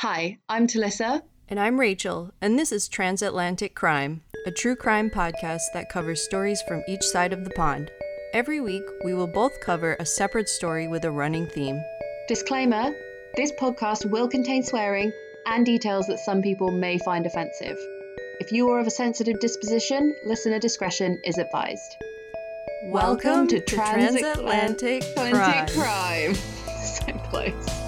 Hi, I'm Talissa. And I'm Rachel, and this is Transatlantic Crime, a true crime podcast that covers stories from each side of the pond. Every week, we will both cover a separate story with a running theme. Disclaimer this podcast will contain swearing and details that some people may find offensive. If you are of a sensitive disposition, listener discretion is advised. Welcome, to, Transatlantic Crime. Crime. so close.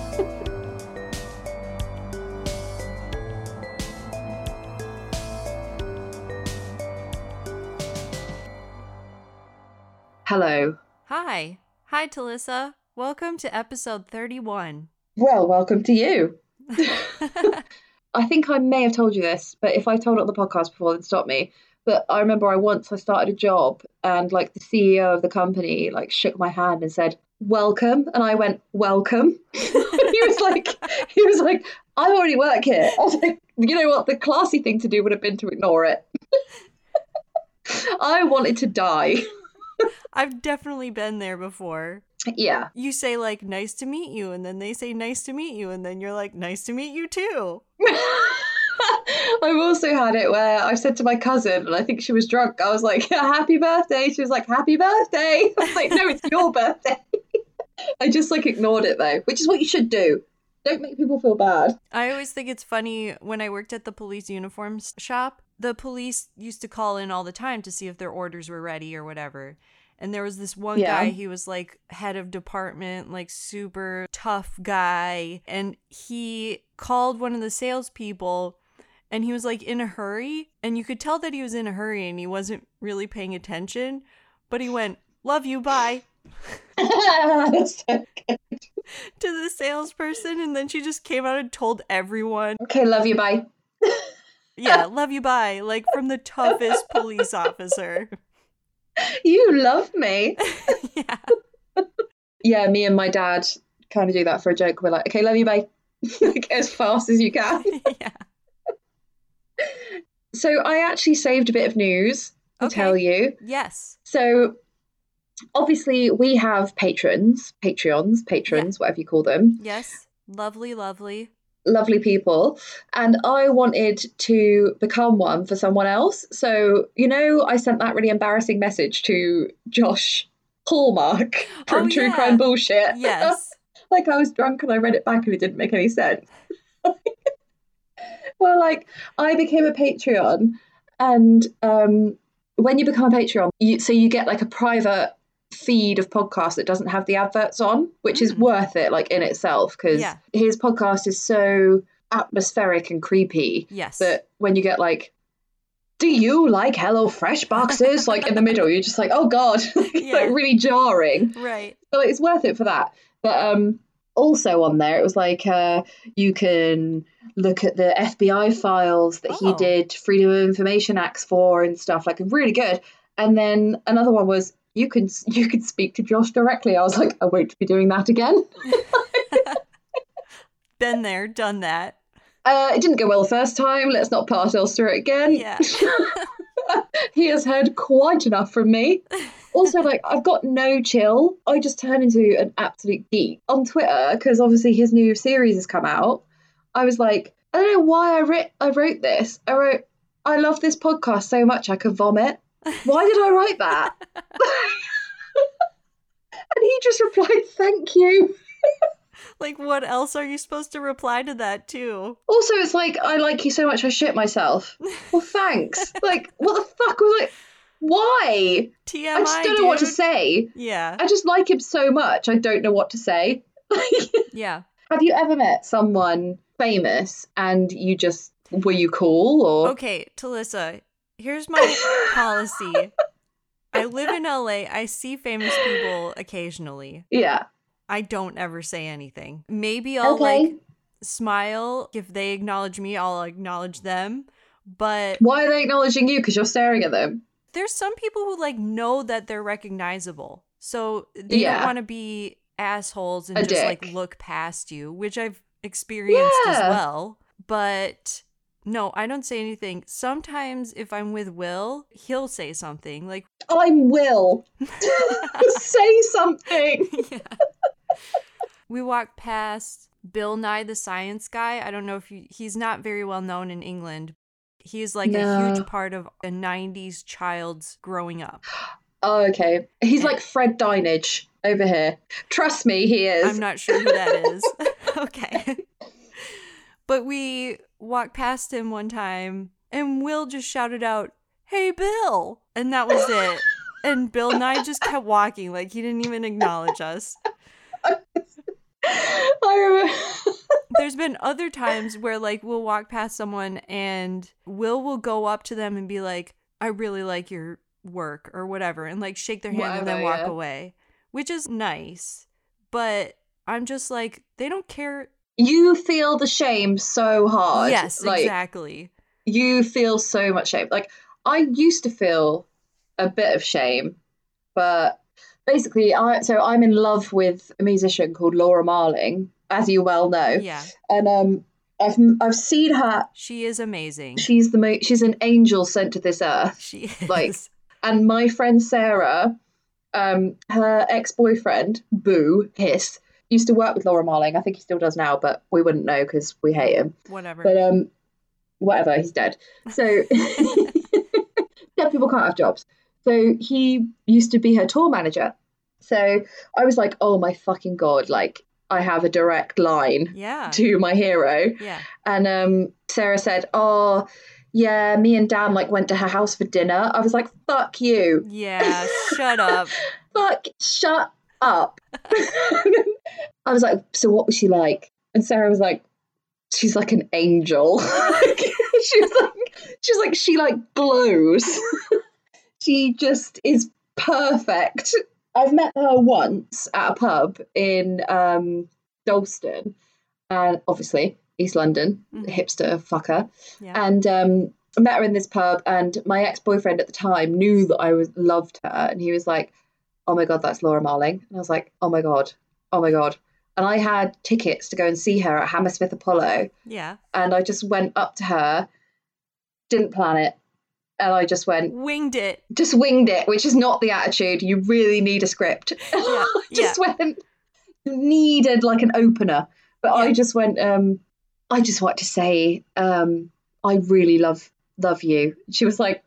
Hello. Hi. Hi, Talissa. Welcome to episode 31. Well, welcome to you. I think I may have told you this, but if I told it on the podcast before, then stop me. But I remember I once I started a job and like the CEO of the company like shook my hand and said, Welcome. And I went, Welcome. he was like he was like, I already work here. I was like, you know what? The classy thing to do would have been to ignore it. I wanted to die. I've definitely been there before. Yeah. You say, like, nice to meet you, and then they say, nice to meet you, and then you're like, nice to meet you too. I've also had it where I said to my cousin, and I think she was drunk, I was like, happy birthday. She was like, happy birthday. I was like, no, it's your birthday. I just like ignored it though, which is what you should do. Don't make people feel bad. I always think it's funny when I worked at the police uniforms shop, the police used to call in all the time to see if their orders were ready or whatever. And there was this one Yeah. guy, he was like head of department, like super tough guy. And he called one of the salespeople and he was like in a hurry. And you could tell that he was in a hurry and he wasn't really paying attention. But he went, Love you, bye, That's so good. to the salesperson. And then she just came out and told everyone, okay, love you, bye. Yeah, love you, bye, like from the toughest police officer. You love me. yeah. Yeah, me and my dad kind of do that for a joke. We're like, okay, love you, bye. Like, as fast as you can. yeah. So I actually saved a bit of news to Okay. tell you. Yes. So obviously we have patrons, Patreons, patrons, whatever you call them, Yes. Lovely, lovely. lovely people. And I wanted to become one for someone else. So, you know, I sent that really embarrassing message to Josh Hallmark from Oh, True yeah. Crime Bullshit. Yes. like I was drunk and I read it back and it didn't make any sense. well, like I became a Patreon, and um, when you become a Patreon, you, so you get like a private feed of podcasts that doesn't have the adverts on, which is Mm. worth it, like in itself, because Yeah. his podcast is so atmospheric and creepy Yes. that when you get like. Do you like Hello Fresh boxes? like in the middle, you're just like, oh god, Yeah. like really jarring right. so it's worth it for that. But um, also on there, it was like uh, you can look at the FBI files that he Oh. did Freedom of Information Acts for and stuff. Like really good. And then another one was you can you could speak to Josh directly. I was like, I won't be doing that again. Been there, done that. Uh, it didn't go well the first time. Let's not pass it again. Yeah. he has heard quite enough from me. Also, like, I've got no chill. I just turn into an absolute geek on Twitter because obviously his new series has come out. I was like, I don't know why I wrote I wrote this. I wrote, I love this podcast so much I could vomit. Why did I write that? and he just replied, "Thank you." like, what else are you supposed to reply to that too? Also, it's like I like you so much I shit myself. Well, thanks. like, what the fuck was I? Why? TMI. I just don't know what to say. Yeah. I just like him so much. I don't know what to say. Yeah. Have you ever met someone famous and you just were you cool or Okay, Talissa, here's my policy. I live in LA. I see famous people occasionally. yeah I don't ever say anything. Maybe I'll Okay. like smile. If they acknowledge me, I'll acknowledge them. But why are they acknowledging you because you're staring at them there's some people who like know that they're recognizable. So they Yeah. don't want to be assholes and A just like look past you, which I've experienced as well. But no, I don't say anything. Sometimes if I'm with Will, he'll say something like oh, i'm will say something yeah. We walk past Bill Nye the Science Guy. I don't know if you, he's not very well known in England. He's like a huge part of a 90s child's growing up. Oh, okay. He's like Fred Dinenage over here. Trust me, he is. I'm not sure who that is. okay. But we walked past him one time and Will just shouted out, Hey, Bill. And that was it. And Bill Nye just kept walking, like he didn't even acknowledge us. I remember. There's been other times where, like, we'll walk past someone and Will will go up to them and be like, I really like your work or whatever, and like shake their hand and then walk yeah. away, which is nice. But I'm just like, they don't care. You feel the shame so hard. yes, like, exactly. You feel so much shame. Like I used to feel a bit of shame, but basically, I so I'm in love with a musician called Laura Marling, as you well know, Yeah, and um, I've I've seen her. she is amazing. She's the mo- she's an angel sent to this earth. She is. like, And my friend Sarah, um, her ex boyfriend Boo Hiss used to work with Laura Marling. I think he still does now, but we wouldn't know because we hate him. whatever. But um, whatever, he's dead. So dead people can't have jobs. So he used to be her tour manager. So I was like, oh my fucking god, like I have a direct line yeah, to my hero. yeah. And um, Sarah said, oh yeah, me and Dan like went to her house for dinner. I was like, fuck you, Yeah, shut up. fuck, shut up. I was like, so what was she like? And Sarah was like, she's like an angel. she was like, she was like, she like glows. she just is perfect. I've met her once at a pub in um, Dalston, and obviously East London, Mhm. hipster fucker. Yeah. And um, I met her in this pub, and my ex boyfriend at the time knew that I was loved her, and he was like, "Oh my god, that's Laura Marling," and I was like, "Oh my god, oh my god." And I had tickets to go and see her at Hammersmith Apollo, yeah. and I just went up to her, didn't plan it, and I just went, Winged it. just winged it, which is not the attitude. You really need a script. Yeah, just went, you needed like an opener. But I just went, um, I just want to say, um, I really love love you. She was like,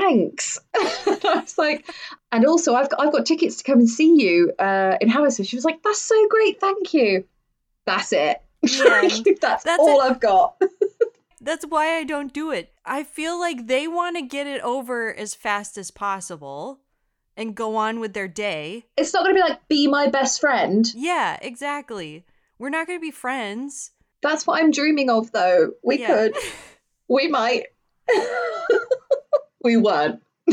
thanks. I was like, and also I've got I've got tickets to come and see you uh, in Hammersmith. She was like, that's so great, thank you. That's it. Yeah. that's, That's all it. I've got. That's why I don't do it. I feel like they want to get it over as fast as possible and go on with their day. It's not gonna be like be my best friend. Yeah, exactly. We're not going to be friends. That's what I'm dreaming of though. We Yeah. could. We might. We weren't.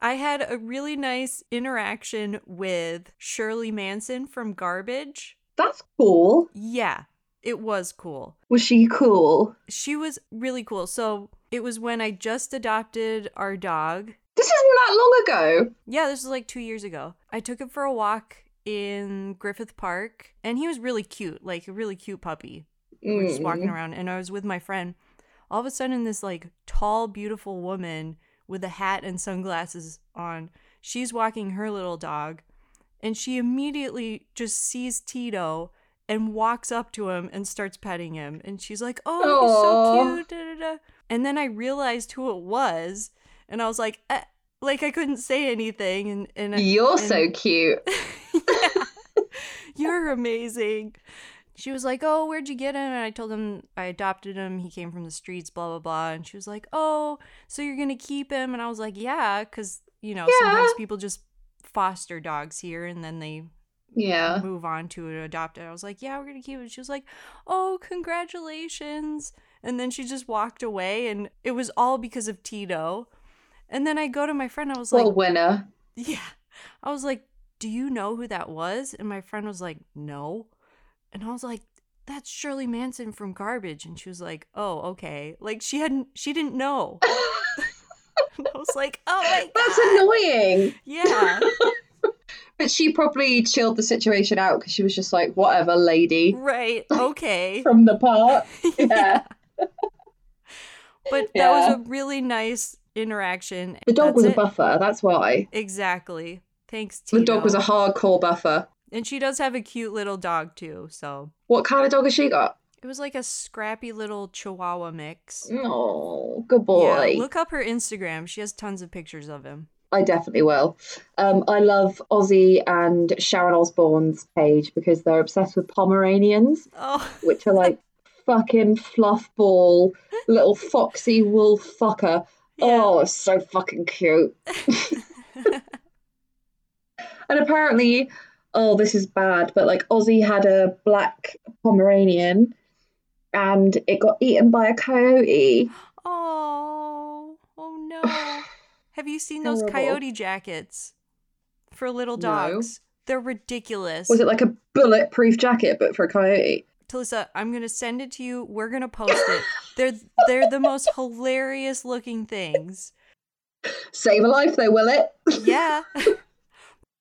I had a really nice interaction with Shirley Manson from Garbage. That's cool. Yeah, it was cool. Was she cool? She was really cool. So it was when I just adopted our dog. This isn't that long ago. Yeah, this was like two years ago. I took him for a walk in Griffith Park, and he was really cute, like a really cute puppy. We We're just walking Mm. around, and I was with my friend. All of a sudden, this like tall, beautiful woman with a hat and sunglasses on, she's walking her little dog, and she immediately just sees Tito and walks up to him and starts petting him. And she's like, "Oh, he's so cute!" Da, da, da. And then I realized who it was, and I was like, eh, like I couldn't say anything, and and You're and- so cute. yeah. You're amazing. She was like, Oh, where'd you get him? And I told him I adopted him. He came from the streets, blah, blah, blah. And she was like, Oh, so you're going to keep him? And I was like, Yeah, because, you know, sometimes people just foster dogs here and then they Yeah. move on to adopt it." I was like, Yeah, we're going to keep him. She was like, Oh, congratulations. And then she just walked away. And it was all because of Tito. And then I go to my friend. I was like, winner. yeah. I was like, Do you know who that was? And my friend was like, No. And I was like, That's Shirley Manson from Garbage. And she was like, Oh, okay. Like she hadn't, she didn't know. And I was like, Oh my God. That's annoying. Yeah. But she probably chilled the situation out because she was just like, whatever, lady Right. Okay. from the park. Yeah. But that Yeah. was a really nice interaction. The dog That's was a buffer. That's why. Exactly. Thanks, Tito. The dog was a hardcore buffer. And she does have a cute little dog too, so What kind of dog has she got? it was like a scrappy little chihuahua mix. Oh, good boy. Yeah, look up her Instagram. She has tons of pictures of him. I definitely will. Um, I love Ozzy and Sharon Osbourne's page because they're obsessed with Pomeranians, Oh, which are like fucking fluff ball, little foxy wolf fucker. Yeah. Oh, so fucking cute. and apparently, oh, this is bad, but like Ozzy had a black Pomeranian and it got eaten by a coyote. oh, oh no. Have you seen those coyote jackets for little No. dogs? They're ridiculous. Was it like a bulletproof jacket but for a coyote? Talissa, I'm gonna send it to you. We're gonna post it. They're they're the most hilarious looking things. Save a life though, will it? Yeah.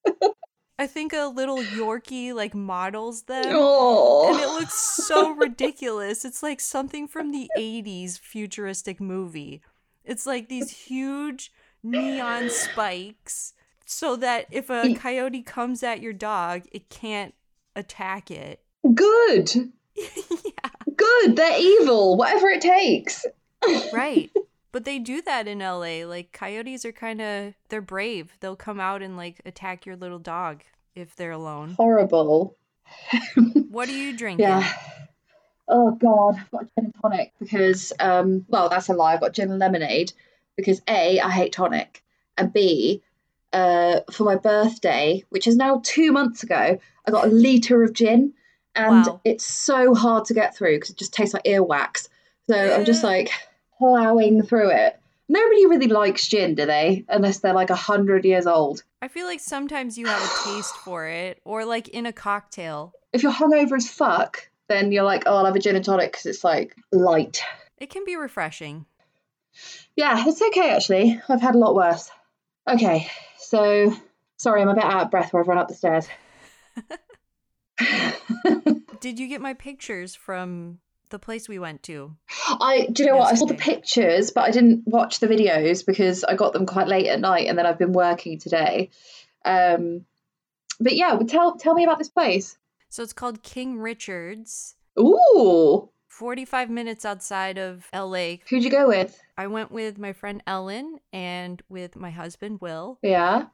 I think a little Yorkie like models them. Oh. And it looks so ridiculous. It's like something from the 80s futuristic movie. It's like these huge neon spikes so that if a coyote comes at your dog, it can't attack it. Good. yeah. Good. They're evil. Whatever it takes. Right. But they do that in LA. Like coyotes are kind of they're brave. They'll come out and like attack your little dog if they're alone. Horrible. What are you drinking? Yeah. Oh god, I've got gin and tonic because um well that's a lie, I've got gin and lemonade because A, I hate tonic, and B, uh for my birthday, which is now two months ago, I got a litre of gin and Wow. it's so hard to get through because it just tastes like earwax. So I'm just like plowing through it. Nobody really likes gin, do they? Unless they're like a hundred years old. I feel like sometimes you have a taste for it or like in a cocktail. If you're hungover as fuck, then you're like, oh, I'll have a gin and tonic because it's like light. It can be refreshing. Yeah, it's okay actually. I've had a lot worse. Okay, so sorry, I'm a bit out of breath where I've run up the stairs. Did you get my pictures from the place we went to? I do you know what? I saw the pictures, but I didn't watch the videos because I got them quite late at night, and then I've been working today. Um, but yeah, but tell tell me about this place. So it's called King Richard's. Ooh, 45 minutes outside of LA. who'd you go with? I went with my friend Ellen and with my husband Will. Yeah.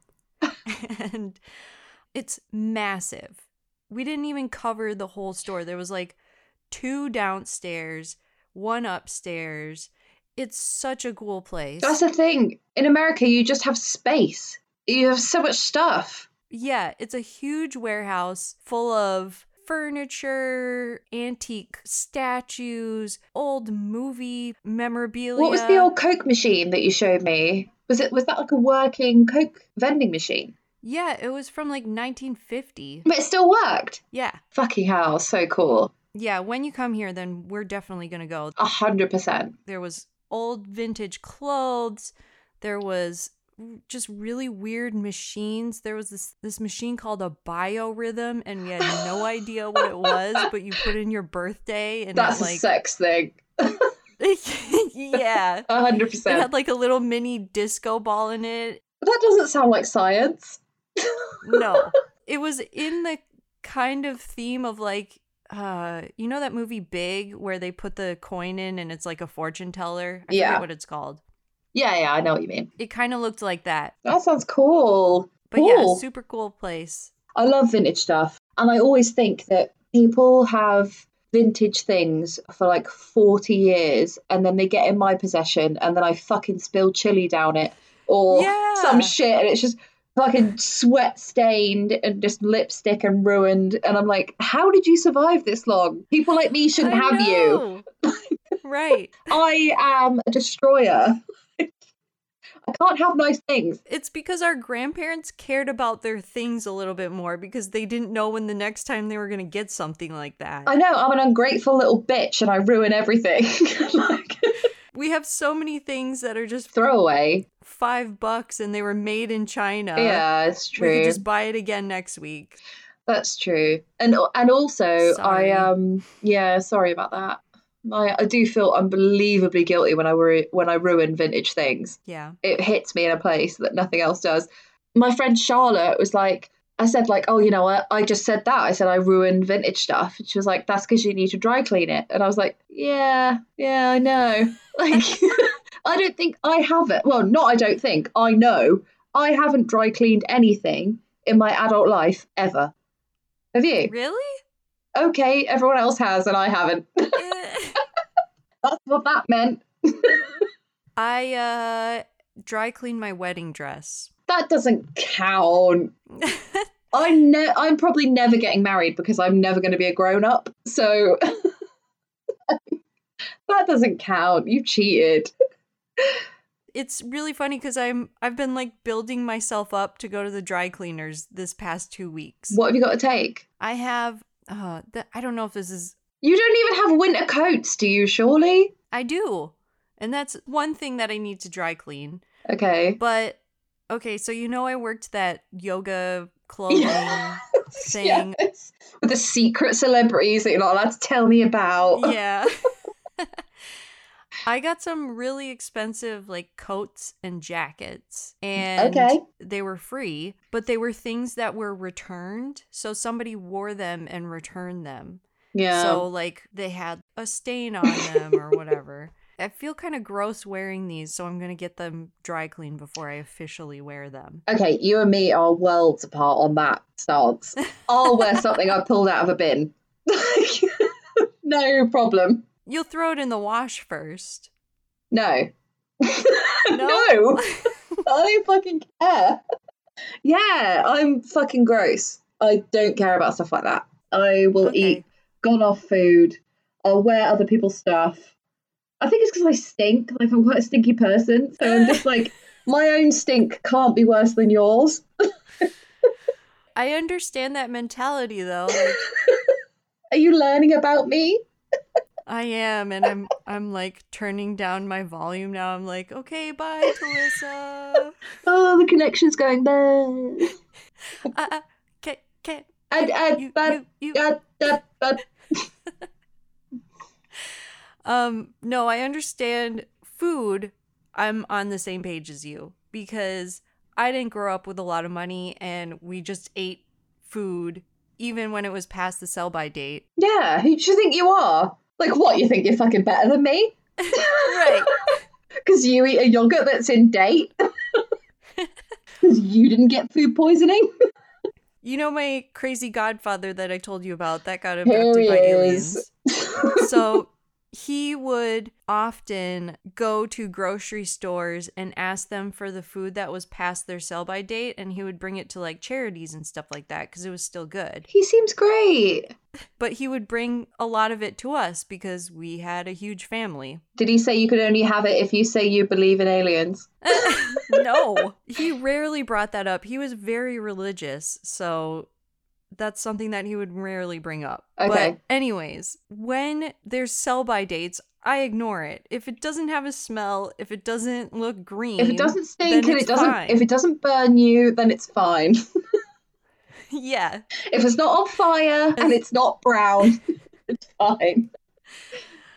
and it's massive. We didn't even cover the whole store. There was like two downstairs, one upstairs. It's such a cool place. That's the thing. In America, you just have space. You have so much stuff. yeah, it's a huge warehouse full of furniture, antique statues, old movie memorabilia. What was the old Coke machine that you showed me? Was it was that like a working Coke vending machine? Yeah, it was from like 1950. But it still worked. Yeah. Fucking hell, so cool. Yeah, when you come here, then we're definitely going to go. A hundred percent. There was old vintage clothes. There was just really weird machines. There was this this machine called a biorhythm, and we had no idea what it was. But you put in your birthday, and That's it a sex thing. yeah, A hundred it percent. had like a little mini disco ball in it. That doesn't sound like science. No, it was in the kind of theme of like. Uh, you know that movie Big where they put the coin in and it's like a fortune teller? I Yeah. what it's called. Yeah, yeah, I know what you mean. It kind of looked like that. That sounds cool. But yeah, super cool place. I love vintage stuff. And I always think that people have vintage things for like 40 years and then they get in my possession and then I fucking spill chili down it or Yeah. some shit and it's just fucking sweat stained and just lipstick and ruined. And I'm like, how did you survive this long? People like me shouldn't I have you. right. I am a destroyer. I can't have nice things. It's because our grandparents cared about their things a little bit more because they didn't know when the next time they were going to get something like that. I know I'm an ungrateful little bitch and I ruin everything. like we have so many things that are just throwaway. five bucks and they were made in China. yeah, it's true. We could just buy it again next week. That's true. And and also Sorry. I um yeah, sorry about that. I I do feel unbelievably guilty when I ru- when I ruin vintage things. Yeah. It hits me in a place that nothing else does. My friend Charlotte was like, I said like, oh, you know what? I just said that. I said I ruined vintage stuff. And she was like, that's because you need to dry clean it. And I was like, yeah, yeah, I know. Like, I don't think I have it. Well, not I don't think. I know I haven't dry cleaned anything in my adult life ever. Have you? Really? Okay, everyone else has, and I haven't. That's what that meant. I uh dry cleaned my wedding dress. That doesn't count. I ne- I'm probably never getting married because I'm never going to be a grown up. So that doesn't count. You cheated. it's really funny because I'm I've been like building myself up to go to the dry cleaners this past two weeks. What have you got to take? I have uh the, I don't know if this is You don't even have winter coats, do you, surely? I do. And that's one thing that I need to dry clean. Okay. But okay, so you know I worked that yoga clothing Yes, thing. yes. With the secret celebrities that you're not allowed to tell me about. Yeah. I got some really expensive like coats and jackets and Okay. they were free, but they were things that were returned. So somebody wore them and returned them. Yeah. So like they had a stain on them or whatever. I feel kind of gross wearing these, so I'm going to get them dry cleaned before I officially wear them. okay, you and me are worlds apart on that stance. I'll wear something I pulled out of a bin. no problem. You'll throw it in the wash first. No. No? no. I don't fucking care. Yeah, I'm fucking gross. I don't care about stuff like that. I will Okay. eat gone off food. I'll wear other people's stuff. I think it's because I stink. Like I'm quite a stinky person, so I'm just like my own stink can't be worse than yours. I understand that mentality though. Like, Are you learning about me? I am, and I'm I'm like turning down my volume now. I'm like, okay, bye, Talissa. Oh, the connection's going there. uh, uh, okay, okay. And, and, You, but, you, you. Um, no, I understand food. I'm on the same page as you because I didn't grow up with a lot of money, and we just ate food even when it was past the sell by date. yeah, who do you think you are? Like, what? You think you're fucking better than me? right. Because you eat a yogurt that's in date? Because you didn't get food poisoning? You know my crazy godfather that I told you about that got abducted by aliens. so he would often go to grocery stores and ask them for the food that was past their sell by date and he would bring it to like charities and stuff like that because it was still good he seems great. but he would bring a lot of it to us because we had a huge family Did he say you could only have it if you say you believe in aliens? no he rarely brought that up he was very religious so that's something that he would rarely bring up Okay. but anyways when there's sell by dates i ignore it if it doesn't have a smell if it doesn't look green If it doesn't stink and it doesn't, fine. if it doesn't burn you, then it's fine. yeah if it's not on fire and it's not brown, it's fine.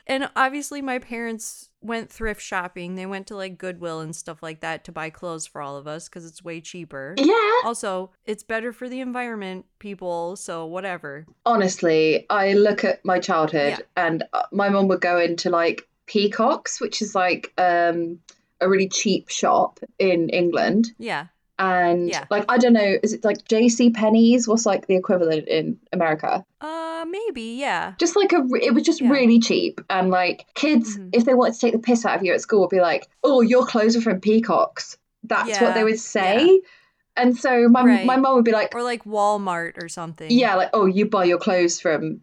and obviously my parents went thrift shopping they went to like goodwill and stuff like that to buy clothes for all of us because it's way cheaper Yeah. also it's better for the environment people so whatever Honestly, I look at my childhood and uh, my mom would go into like Peacocks, which is like um, a really cheap shop in England. yeah And Yeah. like, I don't know, is it like JC Penney's? What's like the equivalent in America? uh maybe yeah. Just like a it was just Yeah. really cheap and like kids Mhm. if they wanted to take the piss out of you at school would be like oh your clothes are from peacocks. That's what they would say. And so my Right. my mum would be like or like walmart or something. Yeah like oh you buy your clothes from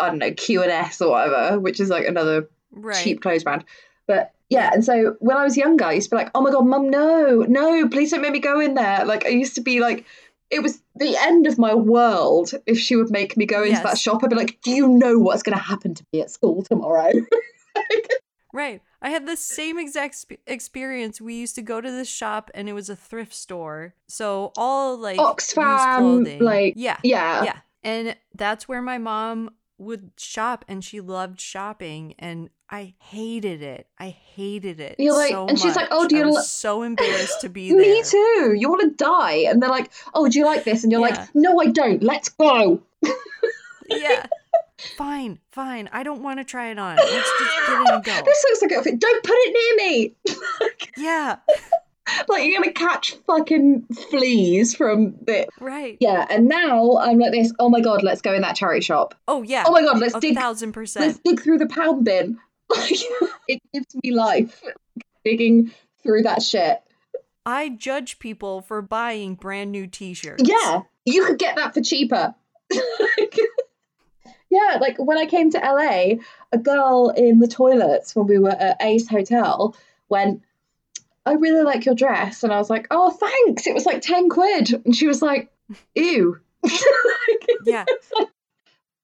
i don't know q&s or whatever which is like another right. cheap clothes brand. But yeah and so when i was younger i used to be like oh my god mum no no please don't make me go in there. Like i used to be like it was the end of my world if she would make me go into that shop i'd be like do you know what's going to happen to me at school tomorrow Right. I had the same exact sp- experience. We used to go to this shop and it was a thrift store. So all like Oxfam, clothing. like- yeah. yeah Yeah. And that's where my mom would shop and she loved shopping and I hated it. I hated it. You're like- so and she's like, "Oh, do I you was li- so embarrassed to be there. Me too. You want to die, and they're like, "Oh, do you like this?" And you're Yeah. like, "No, I don't. Let's go." Yeah. Fine, fine. I don't want to try it on. Let's just get in and go. This looks like a outfit. Don't put it near me. Yeah, like you're gonna catch fucking fleas from the. right. Yeah, and now I'm like this. Oh my god, let's go in that charity shop. Oh yeah. Oh my god, let's a dig. thousand percent. Let's dig through the pound bin. Like it gives me life. Digging through that shit. I judge people for buying brand new T-shirts. Yeah, you could get that for cheaper. yeah, like when I came to LA, a girl in the toilets when we were at Ace Hotel went, I really like your dress. And I was like, oh, thanks. It was like 10 quid. And she was like, ew. Yeah.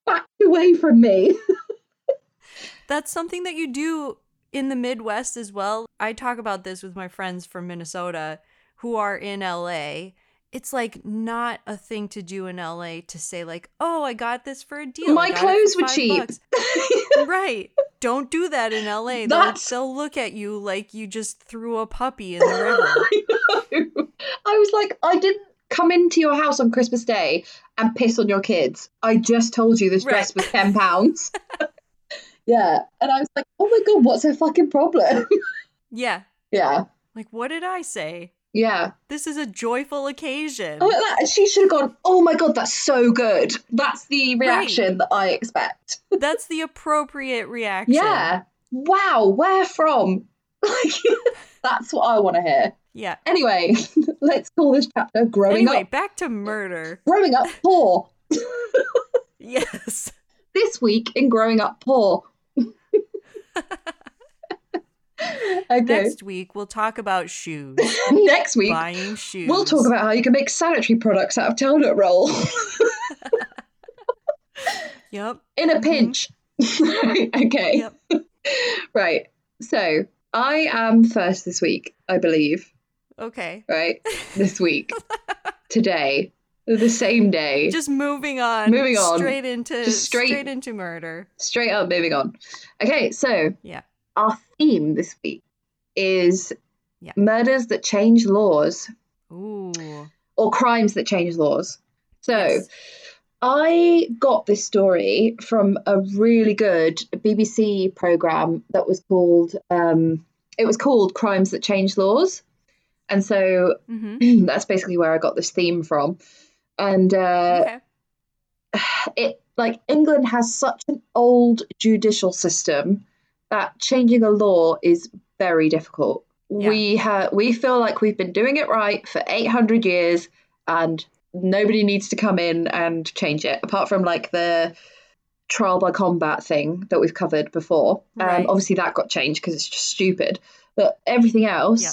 Back away from me. That's something that you do in the Midwest as well. I talk about this with my friends from Minnesota who are in LA. It's like not a thing to do in LA to say like, "Oh, I got this for a deal. My clothes were cheap. right. Don't do that in LA. They'll, That's- they'll look at you like you just threw a puppy in the river. I know. I was like, I didn't come into your house on Christmas Day and piss on your kids. I just told you this dress Right. was ten pounds. yeah, and I was like, oh my god, what's her fucking problem? yeah. yeah, Like what did I say? yeah. This is a joyful occasion. Like that. She should have gone. Oh my god, that's so good. That's the reaction that I expect. That's the appropriate reaction. Yeah. Wow. Where from? Like, that's what I want to hear. Yeah. Anyway, let's call this chapter "Growing Up. Anyway, Up." back to murder. Growing up poor. Yes. this week in growing up poor. okay. Next week we'll talk about shoes. Next week, Buying shoes. we'll talk about how you can make sanitary products out of toilet roll Yep. in a Mhm. pinch. okay. Yep. Right. So I am first this week, I believe. Okay. Right. This week. Today. The same day. Just moving on. Moving on. Straight into straight- straight into murder. Straight up moving on. Okay, so Yeah. our theme this week is Yeah. murders that change laws. Ooh. or crimes that change laws. So Yes. I got this story from a really good BBC program that was called um, it was called Crimes That Change Laws. And so Mm-hmm. that's basically where I got this theme from. And uh, okay. it like England has such an old judicial system that changing a law is very difficult. Yeah. We ha- we feel like we've been doing it right for 800 years and nobody needs to come in and change it apart from like the trial by combat thing that we've covered before. Right. Um, obviously that got changed because it's just stupid, but everything else Yeah.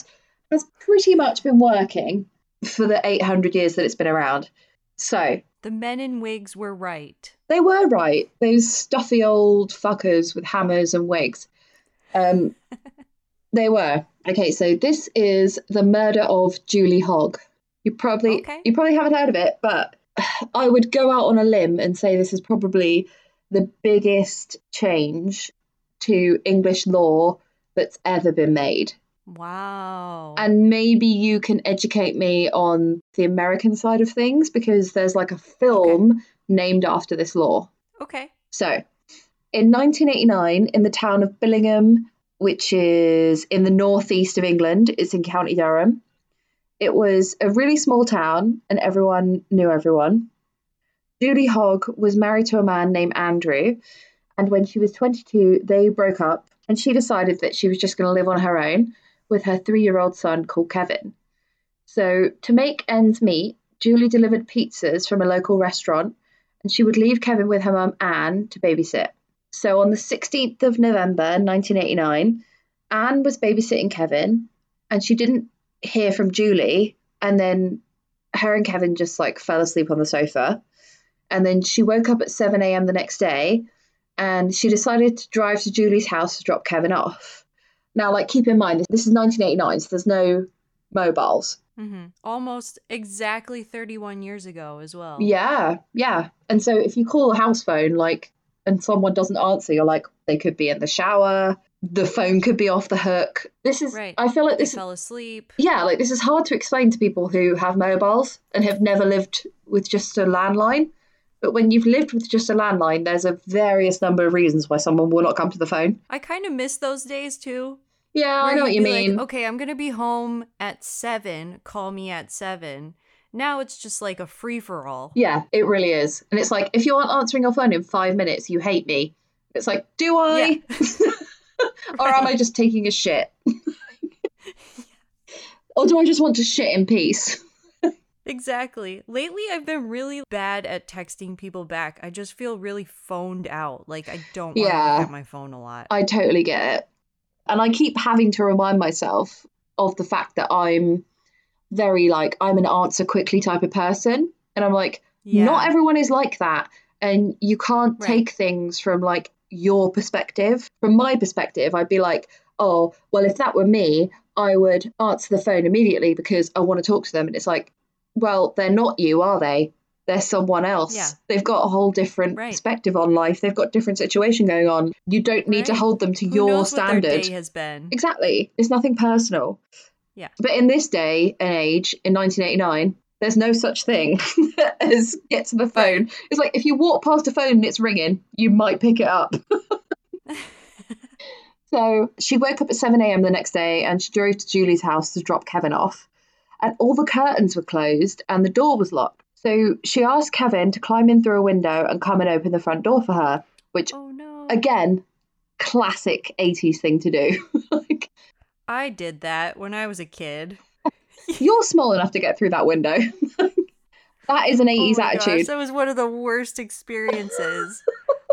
has pretty much been working for the 800 years that it's been around. So, The men in wigs were right. they were right. Those stuffy old fuckers with hammers and wigs. Um, they were. Okay, so this is the murder of Julie Hogg. You probably Okay. you probably haven't heard of it, but I would go out on a limb and say this is probably the biggest change to English law that's ever been made. Wow. And maybe you can educate me on the American side of things because there's like a film named after this law. okay. So, in 1989, in the town of Billingham, which is in the northeast of England, it's in County Durham. It was a really small town and everyone knew everyone. Julie Hogg was married to a man named Andrew, and when she was 22, they broke up, and she decided that she was just going to live on her own with her three year old son called Kevin. So, to make ends meet, Julie delivered pizzas from a local restaurant and she would leave Kevin with her mum Anne to babysit. So on the 16th of November 1989, Anne was babysitting Kevin and she didn't hear from Julie. And then her and Kevin just like fell asleep on the sofa. And then she woke up at 7 a.m. the next day and she decided to drive to Julie's house to drop Kevin off. Now, like, keep in mind, this is 1989, so there's no mobiles. hmm Almost exactly 31 years ago as well. Yeah, yeah. And so if you call a house phone, like and someone doesn't answer, you're like, they could be in the shower, the phone could be off the hook. This is, Right. I feel like They this, fell asleep. yeah, like this is hard to explain to people who have mobiles and have never lived with just a landline. But when you've lived with just a landline, there's a various number of reasons why someone will not come to the phone. I kind of miss those days too. Yeah, I know what you be like, mean. okay, I'm gonna be home at seven. Call me at seven. Now it's just like a free for all. Yeah, it really is. And it's like, if you aren't answering your phone in five minutes, you hate me. It's like, do I? or am I just taking a shit? or do I just want to shit in peace? Exactly. Lately, I've been really bad at texting people back. I just feel really phoned out. Like I don't want to Yeah. look at my phone a lot. I totally get it. And I keep having to remind myself of the fact that I'm very like, I'm an answer quickly type of person. And I'm like, yeah. not everyone is like that. And you can't Right. take things from like your perspective. From my perspective, I'd be like, oh, well, if that were me, I would answer the phone immediately because I want to talk to them. And it's like, well, they're not you, are they? They're someone else. Yeah. They've got a whole different Right. perspective on life. They've got different situation going on. You don't need to hold them to Who your standard. has been? Exactly. It's nothing personal. Yeah. But in this day and age, in 1989, there's no such thing as get to the phone. It's like if you walk past a phone and it's ringing, you might pick it up. so she woke up at 7 a.m. the next day and she drove to Julie's house to drop Kevin off. And all the curtains were closed and the door was locked. So she asked Kevin to climb in through a window and come and open the front door for her, which, Oh no. again, classic 80s thing to do. like, I did that when I was a kid. You're small enough to get through that window. that is an 80s oh my gosh, attitude. that was one of the worst experiences.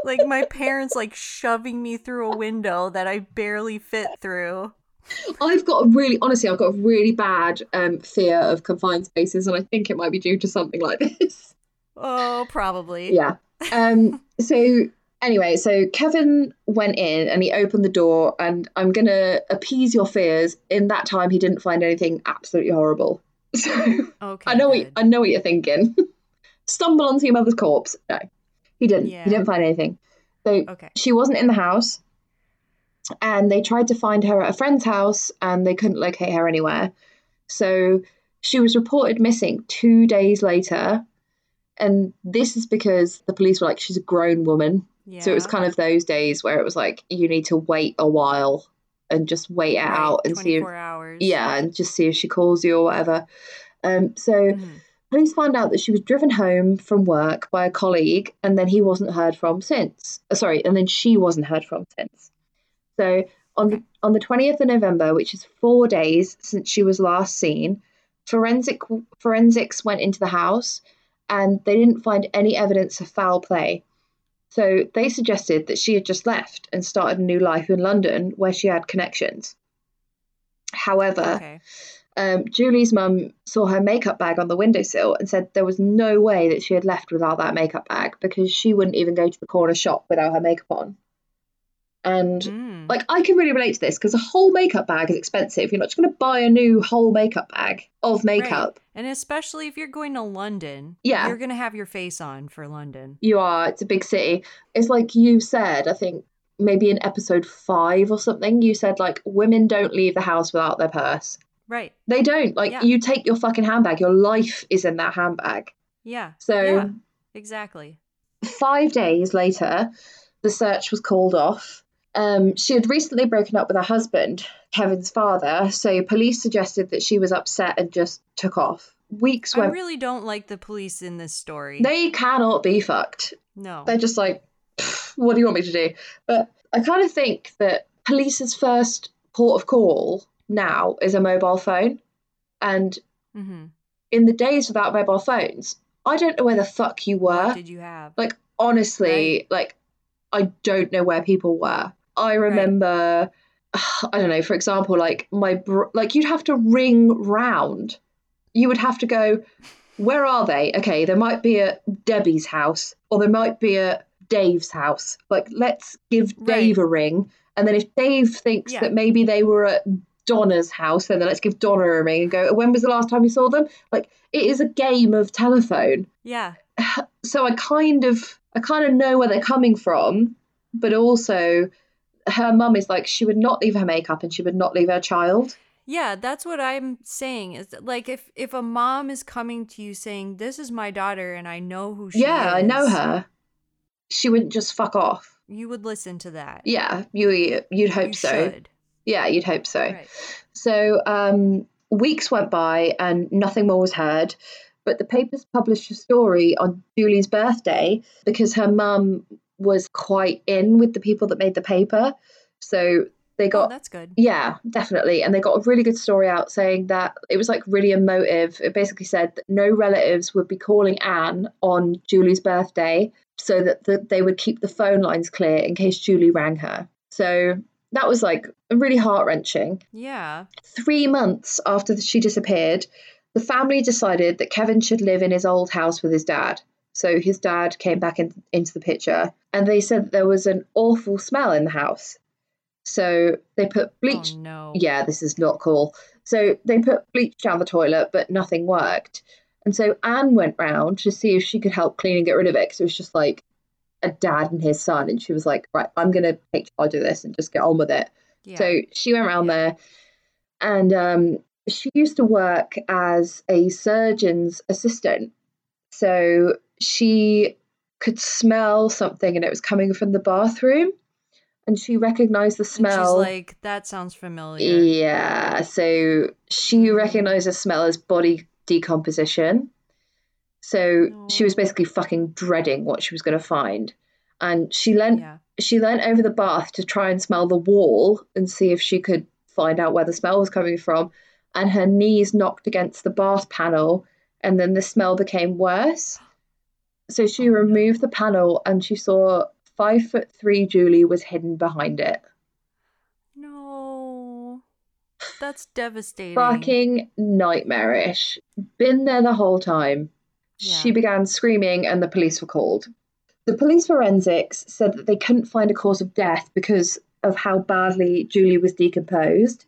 like my parents like shoving me through a window that I barely fit through. I've got a really, honestly, I've got a really bad um, fear of confined spaces, and I think it might be due to something like this. Oh, probably. yeah. Um. So anyway, so Kevin went in and he opened the door, and I'm gonna appease your fears. In that time, he didn't find anything absolutely horrible. So Okay. I know what. I know what you're thinking. Stumble onto your mother's corpse. No, he didn't. Yeah. He didn't find anything. So Okay. she wasn't in the house and they tried to find her at a friend's house and they couldn't locate her anywhere so she was reported missing two days later and this is because the police were like she's a grown woman Yeah. so it was kind of those days where it was like you need to wait a while and just wait it Right, out and see if 24 hours. yeah and just see if she calls you or whatever um so Mhm. Police found out that she was driven home from work by a colleague, and then he wasn't heard from since. Uh, sorry, and then she wasn't heard from since. So on the on the twentieth of November, which is four days since she was last seen, forensic forensics went into the house, and they didn't find any evidence of foul play. So they suggested that she had just left and started a new life in London, where she had connections. However, Okay. um, Julie's mum saw her makeup bag on the windowsill and said there was no way that she had left without that makeup bag because she wouldn't even go to the corner shop without her makeup on. And Mm. like I can really relate to this because a whole makeup bag is expensive. You're not just going to buy a new whole makeup bag of makeup. And especially if you're going to London, Yeah. you're going to have your face on for London. You are. It's a big city. It's like you said. I think maybe in episode five or something. You said like women don't leave the house without their purse. Right. They don't. Like Yeah. you take your fucking handbag. Your life is in that handbag. Yeah. So. Yeah. Exactly. five days later, the search was called off. Um, she had recently broken up with her husband, Kevin's father, so police suggested that she was upset and just took off. Weeks went. I really don't like the police in this story. They cannot be fucked. no. They're just like, what do you want me to do? But I kind of think that police's first port of call now is a mobile phone. And hmm in the days without mobile phones, I don't know where the fuck you were. What did you have? Like honestly, like I don't know where people were. I remember, I don't know. For example, like my br- like you'd have to ring round. You would have to go. Where are they? Okay, there might be at Debbie's house, or there might be at Dave's house. Like, let's give Dave Right. a ring, and then if Dave thinks Yeah. that maybe they were at Donna's house, then let's give Donna a ring and go. When was the last time you saw them? Like, it is a game of telephone yeah. so I kind of I kind of know where they're coming from, but also her mum is like she would not leave her makeup and she would not leave her child. Yeah, that's what I'm saying. Is that, like if if a mom is coming to you saying, "This is my daughter, and I know who she yeah, is," Yeah, I know her. She wouldn't just fuck off. You would listen to that. Yeah, you you'd hope you so. should. Yeah, you'd hope so. Right. So um, weeks went by and nothing more was heard. But the papers published a story on Julie's birthday because her mum was quite in with the people that made the paper. So they Oh, got that's good. yeah, definitely. And they got a really good story out saying that it was like really emotive. It basically said that no relatives would be calling Anne on Julie's birthday so that the, they would keep the phone lines clear in case Julie rang her. So that was like really heart wrenching. Yeah. Three months after she disappeared, the family decided that Kevin should live in his old house with his dad. So his dad came back in, into the picture and they said that there was an awful smell in the house. So they put bleach Oh no. yeah, this is not cool. So they put bleach down the toilet, but nothing worked. And so Anne went round to see if she could help clean and get rid of it because it was just like a dad and his son. And she was like, right, I'm going to take charge of this and just get on with it. Yeah. So she went around there and um, she used to work as a surgeon's assistant. So she could smell something and it was coming from the bathroom. And she recognized the smell. she's like, that sounds familiar. Yeah, so she recognized the smell as body decomposition. So she was basically fucking dreading what she was going to find. And she leant Yeah. she leant over the bath to try and smell the wall and see if she could find out where the smell was coming from. And her knees knocked against the bath panel, and then the smell became worse. So she removed the panel and she saw five foot three Julie was hidden behind it. No. That's devastating. fucking nightmarish. Been there the whole time. She began screaming, and the police were called. The police forensics said that they couldn't find a cause of death because of how badly Julie was decomposed,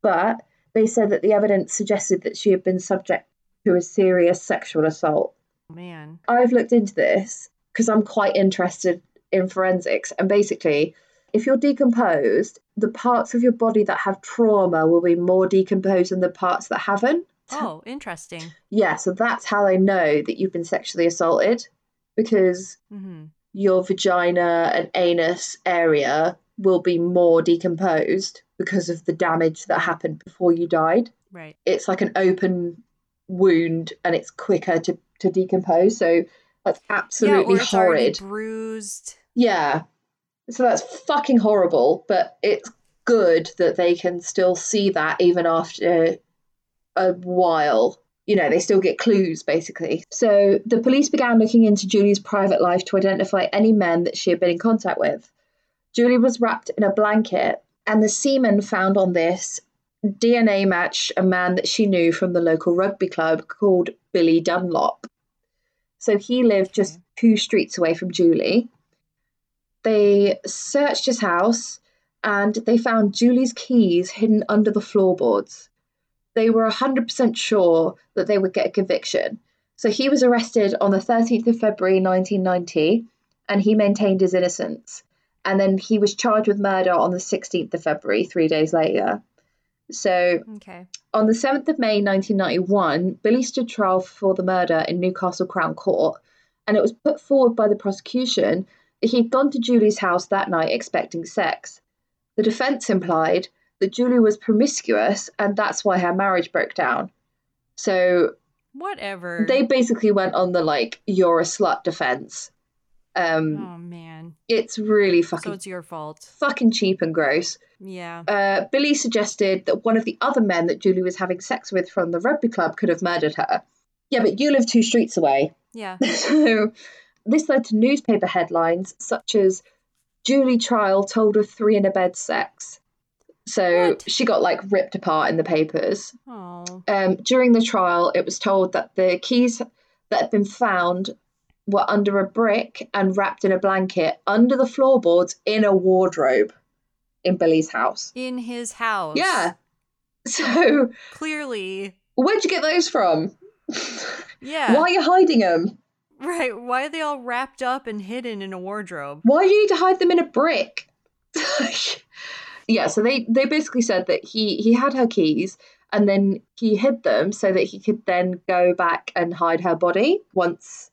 but they said that the evidence suggested that she had been subject to a serious sexual assault. Man. I've looked into this because I'm quite interested in forensics. And basically, if you're decomposed, the parts of your body that have trauma will be more decomposed than the parts that haven't. Oh, interesting. Yeah, so that's how they know that you've been sexually assaulted because hmm your vagina and anus area will be more decomposed because of the damage that happened before you died. Right. It's like an open wound and it's quicker to, to decompose. So that's yeah, absolutely it's horrid. bruised. Yeah. So that's fucking horrible, but it's good that they can still see that even after a while. You know, they still get clues basically. So the police began looking into Julie's private life to identify any men that she had been in contact with. Julie was wrapped in a blanket, and the semen found on this DNA matched a man that she knew from the local rugby club called Billy Dunlop. So he lived just two streets away from Julie. They searched his house and they found Julie's keys hidden under the floorboards. They were 100% sure that they would get a conviction. So he was arrested on the 13th of February 1990 and he maintained his innocence. And then he was charged with murder on the 16th of February, three days later. So Okay. on the 7th of May 1991, Billy stood trial for the murder in Newcastle Crown Court, and it was put forward by the prosecution that he'd gone to Julie's house that night expecting sex. The defence implied that Julie was promiscuous and that's why her marriage broke down. So Whatever. they basically went on the like, you're a slut defence. Um, Oh man. It's really fucking. So it's your fault. fucking cheap and gross. Yeah. Uh, Billy suggested that one of the other men that Julie was having sex with from the rugby club could have murdered her. Yeah, but you live two streets away. Yeah. So this led to newspaper headlines such as Julie trial told of three in a bed sex. So What? she got like ripped apart in the papers. Oh. Um, during the trial, it was told that the keys that had been found were under a brick and wrapped in a blanket under the floorboards in a wardrobe in Billy's house. In his house. Yeah. So Clearly. where'd you get those from? Yeah. Why are you hiding them? Right. Why are they all wrapped up and hidden in a wardrobe? Why do you need to hide them in a brick? yeah, so they they basically said that he he had her keys and then he hid them so that he could then go back and hide her body once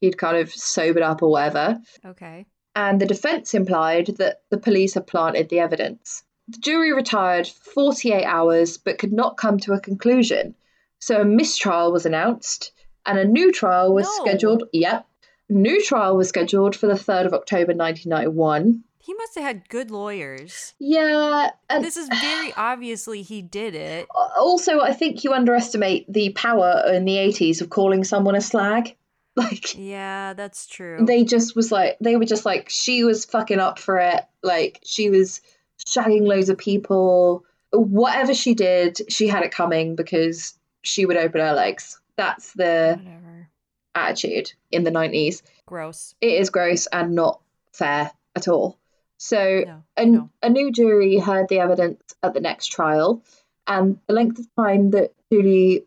he'd kind of sobered up or whatever. Okay. And the defense implied that the police had planted the evidence. The jury retired 48 hours but could not come to a conclusion. So a mistrial was announced and a new trial was No. scheduled. Yep. New trial was scheduled for the 3rd of October 1991. He must have had good lawyers. Yeah, and This is very obviously he did it. also I think you underestimate the power in the 80s of calling someone a slag. Like Yeah, that's true. they just was like they were just like she was fucking up for it. Like she was shagging loads of people. Whatever she did, she had it coming because she would open her legs. That's the Whatever. attitude in the 90s. Gross. It is gross and not fair at all. So No. a, no. a new jury heard the evidence at the next trial, and the length of time that Julie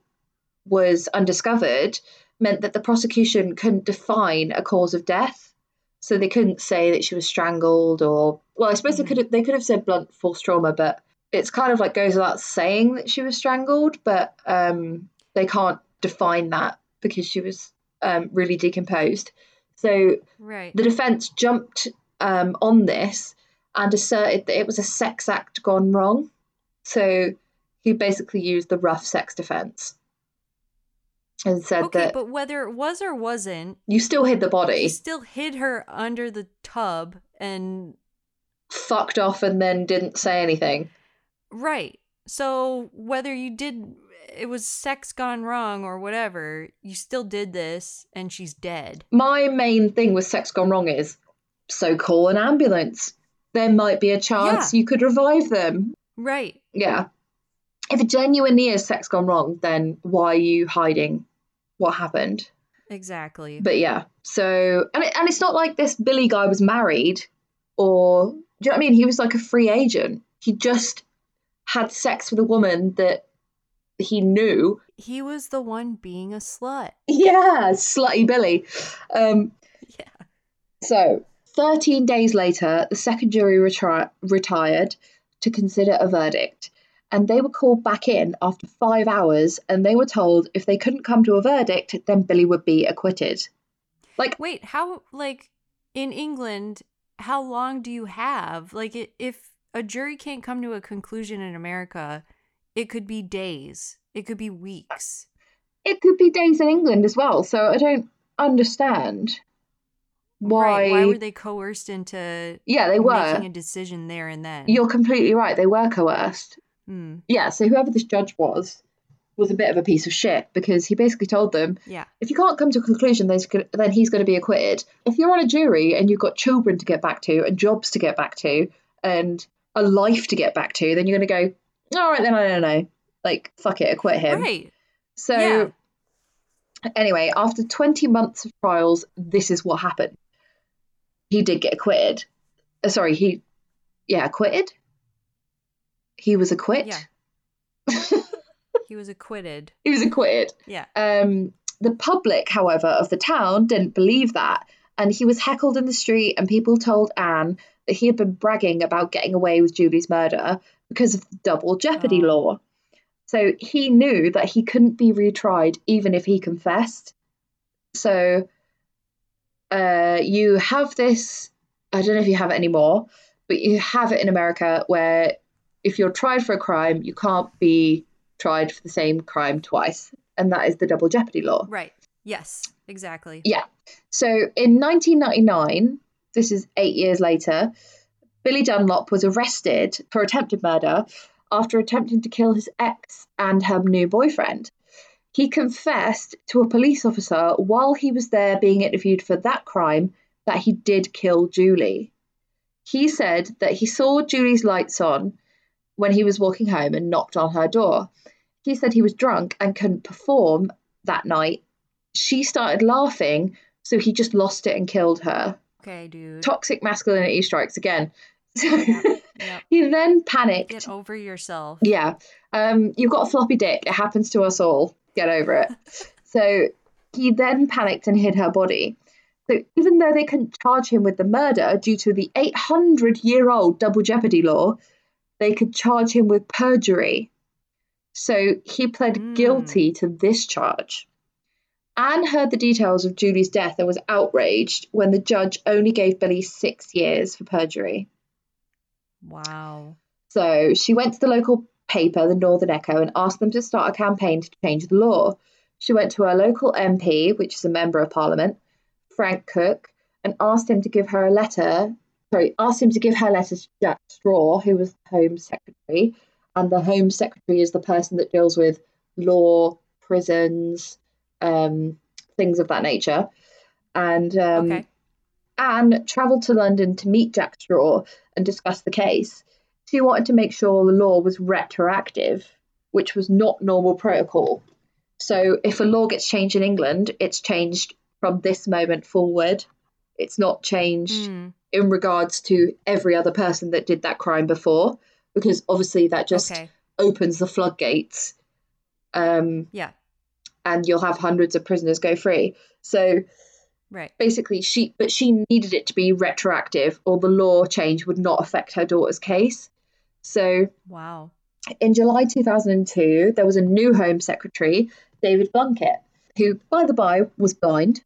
was undiscovered meant that the prosecution couldn't define a cause of death. So they couldn't say that she was strangled, or well, I suppose Mhm. they could have, they could have said blunt force trauma, but it's kind of like goes without saying that she was strangled, but um, they can't define that because she was um, really decomposed. So Right. the defense jumped um, on this and asserted that it was a sex act gone wrong. So he basically used the rough sex defense and said Okay, that but whether it was or wasn't, you still hid the he body, still hid her under the tub and fucked off, and then didn't say anything. right. So whether you did it was sex gone wrong or whatever, you still did this and she's dead. My main thing with sex gone wrong is so call an ambulance. There might be a chance you could revive them. Right. Yeah. If it genuinely is sex gone wrong, then why are you hiding what happened? Exactly. But yeah, so and it, and it's not like this Billy guy was married or do you know what I mean? He was like a free agent. He just had sex with a woman that he knew. he was the one being a slut. Yeah, slutty Billy. Um, Yeah. so 13 days later, the second jury retri- retired to consider a verdict. And they were called back in after five hours, and they were told if they couldn't come to a verdict, then Billy would be acquitted. Like, Wait, how like in England, how long do you have? Like if a jury can't come to a conclusion in America, it could be days. It could be weeks. it could be days in England as well. So I don't understand why. Right. Why were they coerced into yeah, they were. making a decision there and then? You're completely right. They were coerced. Hmm. Yeah. So whoever this judge was was a bit of a piece of shit because he basically told them Yeah. if you can't come to a conclusion, then he's gonna- then he's going to be acquitted. If you're on a jury and you've got children to get back to and jobs to get back to and a life to get back to, then you're going to go, all right, then I don't know. Like, fuck it, acquit him. Right. So, Yeah. anyway, after 20 months of trials, this is what happened. He did get acquitted. Uh, sorry, he, yeah, acquitted? He was acquitted? Yeah. He was acquitted. he was acquitted. Yeah. Um, the public, however, of the town didn't believe that. And he was heckled in the street, and people told Anne that he had been bragging about getting away with Julie's murder because of the double jeopardy Oh. law. So he knew that he couldn't be retried even if he confessed. So uh, you have this, I don't know if you have it anymore, but you have it in America where if you're tried for a crime, you can't be tried for the same crime twice. And that is the double jeopardy law. Right. Yes. Exactly. Yeah. So in 1999, this is eight years later, Billy Dunlop was arrested for attempted murder after attempting to kill his ex and her new boyfriend. He confessed to a police officer while he was there being interviewed for that crime that he did kill Julie. He said that he saw Julie's lights on when he was walking home and knocked on her door. He said he was drunk and couldn't perform that night. She started laughing, so he just lost it and killed her. Okay, dude. Toxic masculinity strikes again. Yep. Yep. he then panicked. Get over yourself. Yeah. Um, you've got a floppy dick. It happens to us all. Get over it. so He then panicked and hid her body. So even though they couldn't charge him with the murder due to the 800 year old double jeopardy law, they could charge him with perjury. So he pled Mm. guilty to this charge. Anne heard the details of Julie's death and was outraged when the judge only gave Billy six years for perjury. Wow. So she went to the local paper, the Northern Echo, and asked them to start a campaign to change the law. She went to her local MP, which is a member of parliament, Frank Cook, and asked him to give her a letter. Sorry, asked him to give her letters to Jack Straw, who was the Home Secretary. And the Home Secretary is the person that deals with law, prisons, um, things of that nature. And um, Okay. Anne travelled to London to meet Jack Straw and discuss the case. She wanted to make sure the law was retroactive, which was not normal protocol. So if a law gets changed in England, it's changed from this moment forward. It's not changed Mm, in regards to every other person that did that crime before, because obviously that just okay. opens the floodgates. Um, Yeah. and you'll have hundreds of prisoners go free. So Right. basically she but she needed it to be retroactive or the law change would not affect her daughter's case so Wow. in july 2002 there was a new home secretary david blunkett who by the by was blind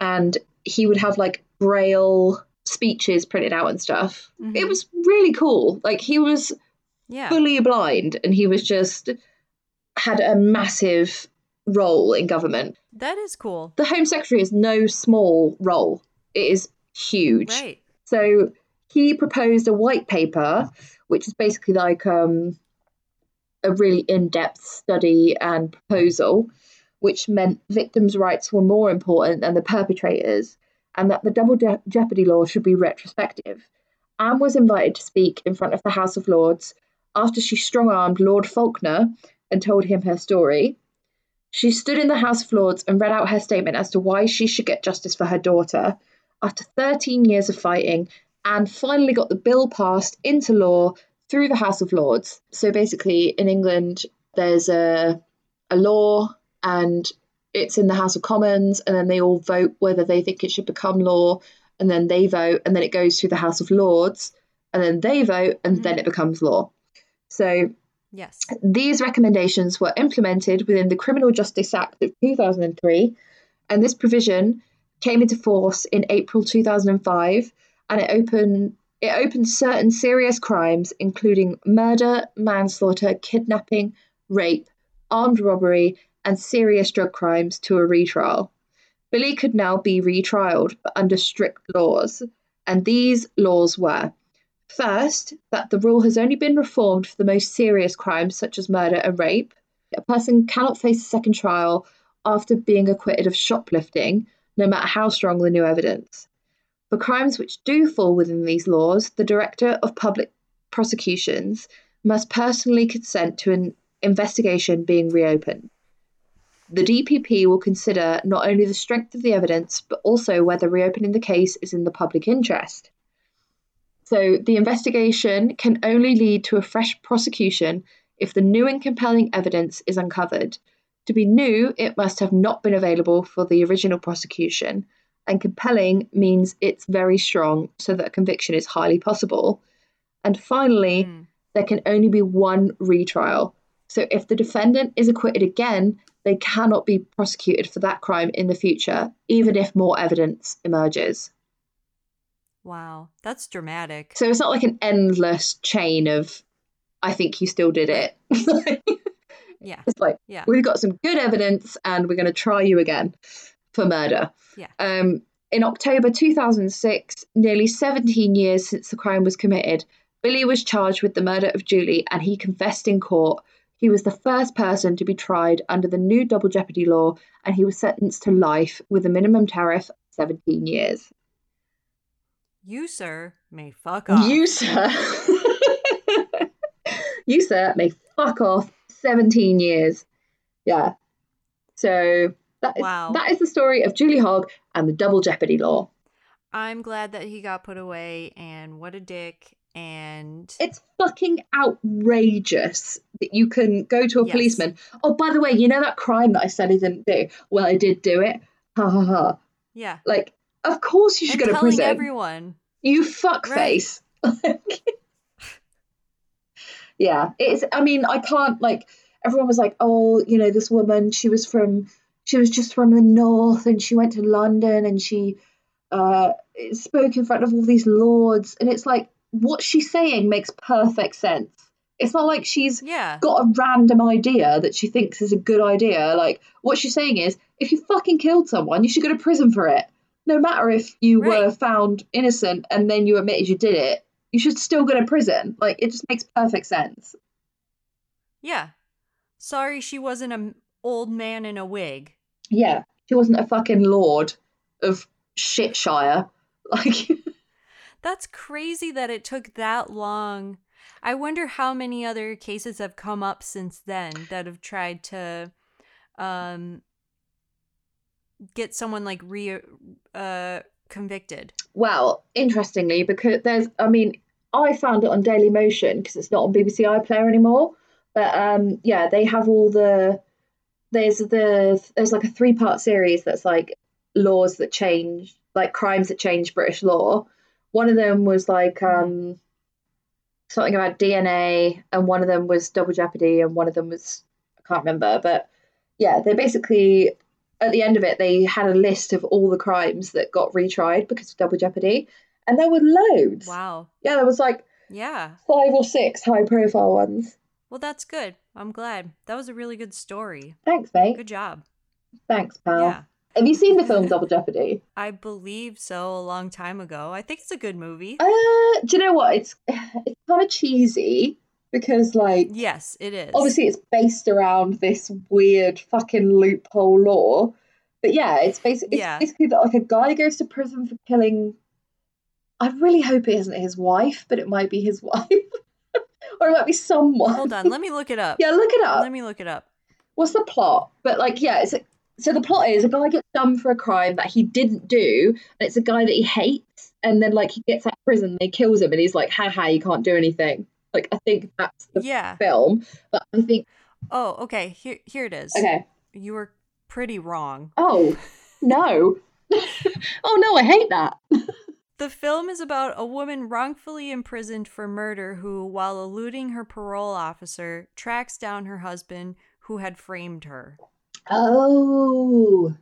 and he would have like braille speeches printed out and stuff it Mhm. was really cool like he was Yeah. fully blind and he was just had a massive role in government That is cool. the home secretary is no small role it is huge Right. so he proposed a white paper which is basically like um, a really in-depth study and proposal which meant victims rights were more important than the perpetrators and that the double Je- jeopardy law should be retrospective anne was invited to speak in front of the house of lords after she strong-armed lord faulkner and told him her story she stood in the House of Lords and read out her statement as to why she should get justice for her daughter. After 13 years of fighting, Anne finally got the bill passed into law through the House of Lords. So basically, in England, there's a, a law and it's in the House of Commons, and then they all vote whether they think it should become law, and then they vote, and then it goes through the House of Lords, and then they vote, and mm-hmm. then it becomes law. So Yes. these recommendations were implemented within the Criminal Justice Act of 2003, and this provision came into force in April 2005, and it opened it opened certain serious crimes, including murder, manslaughter, kidnapping, rape, armed robbery, and serious drug crimes, to a retrial. Billy could now be retrialed, but under strict laws, and these laws were First, that the rule has only been reformed for the most serious crimes such as murder and rape. A person cannot face a second trial after being acquitted of shoplifting, no matter how strong the new evidence. For crimes which do fall within these laws, the Director of Public Prosecutions must personally consent to an investigation being reopened. The DPP will consider not only the strength of the evidence, but also whether reopening the case is in the public interest. So the investigation can only lead to a fresh prosecution if the new and compelling evidence is uncovered. To be new, it must have not been available for the original prosecution, and compelling means it's very strong so that a conviction is highly possible. And finally, Mm. there can only be one retrial. So if the defendant is acquitted again, they cannot be prosecuted for that crime in the future, even if more evidence emerges. Wow. That's dramatic. So it's not like an endless chain of, I think you still did it. Yeah. it's like, Yeah. we've got some good evidence and we're going to try you again for murder. Yeah. Um, in October 2006, nearly 17 years since the crime was committed, Billy was charged with the murder of Julie and he confessed in court. He was the first person to be tried under the new double jeopardy law and he was sentenced to life with a minimum tariff of 17 years. You, sir, may fuck off. You, sir. you, sir, may fuck off 17 years. Yeah. So that is, Wow. that is the story of Julie Hogg and the double jeopardy law. I'm glad that he got put away, and what a dick. And It's fucking outrageous. that you can go to a Yes. policeman. Oh, by the way, you know that crime that I said I didn't do? Well, I did do it. Ha ha ha. Yeah. Like, of course you should and go to prison. everyone. You fuckface. yeah, it's. I mean, I can't like. Everyone was like, "Oh, you know, this woman. She was from. She was just from the north, and she went to London, and she uh, spoke in front of all these lords." And it's like, what she's saying makes perfect sense. It's not like she's Yeah. got a random idea that she thinks is a good idea. Like, what she's saying is, if you fucking killed someone, you should go to prison for it. No matter if you were found innocent and then you admitted you did it, you should still go to prison. Like, it just makes perfect sense. Yeah. Sorry she wasn't an old man in a wig. Yeah. She wasn't a fucking lord of Shitshire. Like, That's crazy that it took that long. I wonder how many other cases have come up since then that have tried to um get someone like re uh convicted. well, interestingly, because there's, I mean, I found it on Daily Motion because it's not on BBC iPlayer anymore. But um, yeah, they have all the there's the there's like a three part series that's like laws that change, like crimes that change British law. One of them was like um, something about DNA, and one of them was double jeopardy, and one of them was I can't remember. But yeah, they basically at the end of it they had a list of all the crimes that got retried because of double jeopardy, and there were loads. Wow. Yeah, there was like Yeah. five or six high profile ones. Well, that's good. I'm glad. That was a really good story. Thanks, mate. Good job. Thanks, pal. Yeah. Have you seen the film Double Jeopardy? I believe so a long time ago. I think it's a good movie. Uh, do you know what? It's it's kind of cheesy because like Yes, it is. obviously it's based around this weird fucking loophole law. But yeah, it's basically Yeah. basically that like a guy goes to prison for killing. I really hope it isn't his wife, but it might be his wife, or it might be someone. Hold on, let me look it up. Yeah, look it up. Let me look it up. what's the plot? But like, yeah, it's a, so the plot is a guy gets done for a crime that he didn't do, and it's a guy that he hates, and then like he gets out of prison, and they kills him, and he's like, "Ha ha, you can't do anything." Like, I think that's the Yeah. film, but I think Oh, okay. Here here it is. okay. You were pretty wrong. Oh no, oh no, I hate that. The film is about a woman wrongfully imprisoned for murder who, while eluding her parole officer, tracks down her husband who had framed her. Oh,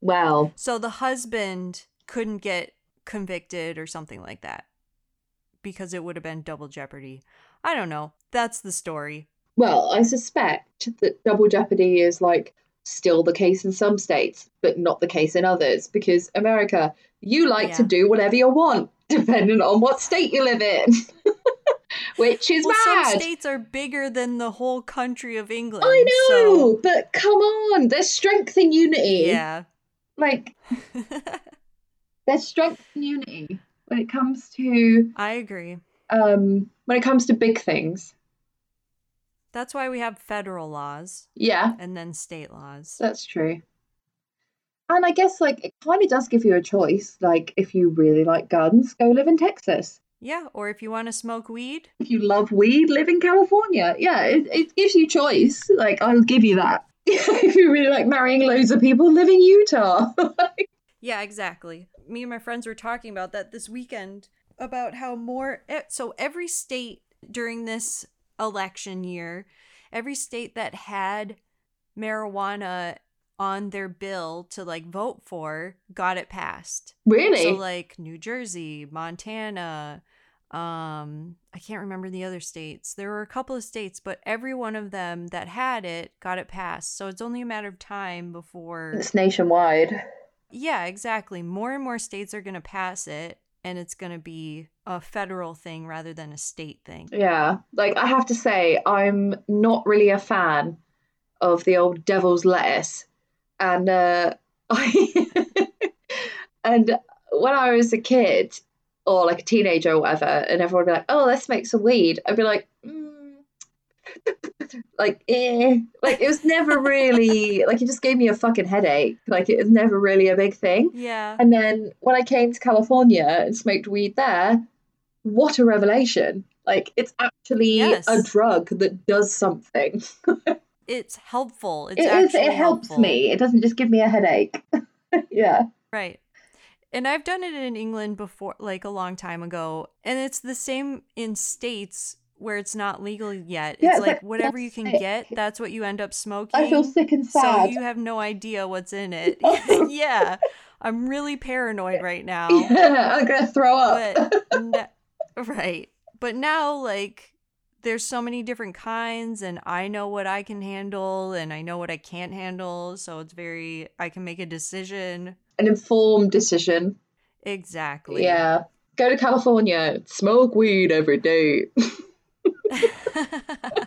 well, So the husband couldn't get convicted or something like that because it would have been double jeopardy. I don't know. That's the story. well, I suspect that double jeopardy is like still the case in some states, but not the case in others because America, you like to do whatever you want, depending on what state you live in, which is well, mad. some states are bigger than the whole country of England. I know, so- but come on, there's strength in unity. yeah. Like, there's strength in unity when it comes to I agree. um when it comes to big things. That's why we have federal laws Yeah, and then state laws. that's true. And I guess like it kind of does give you a choice. Like if you really like guns, go live in Texas. Yeah, or if you want to smoke weed, If you love weed, live in California. Yeah, it, it gives you choice. Like I'll give you that. if you really like marrying loads of people, live in Utah. Yeah, exactly. Me and my friends were talking about that this weekend about how more so every state during this election year, every state that had marijuana on their bill to like vote for got it passed. really? So like New Jersey, Montana, um I can't remember the other states. There were a couple of states, but every one of them that had it got it passed. So it's only a matter of time before it's nationwide. yeah, exactly. More and more states are going to pass it, and it's going to be a federal thing rather than a state thing. Yeah, like I have to say, I'm not really a fan of the old devil's lettuce, and uh, I and when I was a kid or like a teenager or whatever, and everyone would be like, "Oh, let's make some weed," I'd be like, mm. Like, eh, like it was never really like it just gave me a fucking headache. Like it was never really a big thing. Yeah. And then when I came to California and smoked weed there, what a revelation. Like it's actually Yes. a drug that does something. It's helpful. It's It is. It helps helpful. me. It doesn't just give me a headache. yeah. Right. And I've done it in England before, like a long time ago. And it's the same in states where it's not legal yet. Yeah, it's it's like like, whatever you can sick. get, that's what you end up smoking. I feel sick and sad. So you have no idea what's in it. yeah. I'm really paranoid right now. yeah, I'm gonna throw up. But n- right. But now like there's so many different kinds and I know what I can handle and I know what I can't handle, so it's very I can make a decision. An informed decision. Exactly. Yeah. Go to California. Smoke weed every day.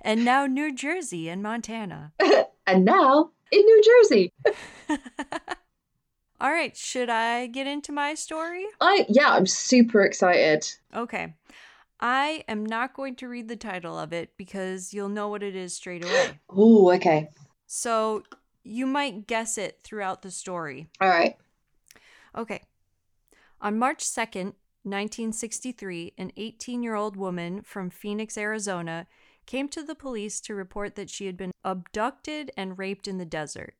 and now New Jersey and Montana. and now in New Jersey. All right, should I get into my story? I yeah, I'm super excited. Okay. I am not going to read the title of it because you'll know what it is straight away. Oh, okay. So you might guess it throughout the story. All right. Okay. On March 2nd, 1963, an 18 year old woman from Phoenix, Arizona, came to the police to report that she had been abducted and raped in the desert.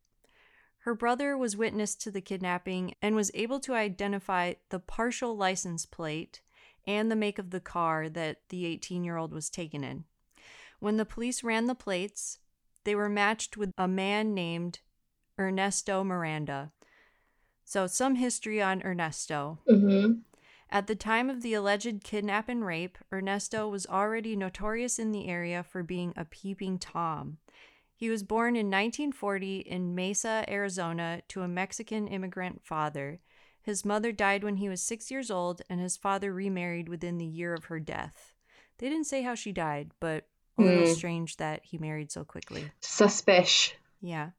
Her brother was witness to the kidnapping and was able to identify the partial license plate and the make of the car that the 18 year old was taken in. When the police ran the plates, they were matched with a man named Ernesto Miranda. So, some history on Ernesto. Mm-hmm. At the time of the alleged kidnap and rape, Ernesto was already notorious in the area for being a peeping Tom. He was born in 1940 in Mesa, Arizona, to a Mexican immigrant father. His mother died when he was six years old, and his father remarried within the year of her death. They didn't say how she died, but a little Hmm. strange that he married so quickly. Suspish. Yeah.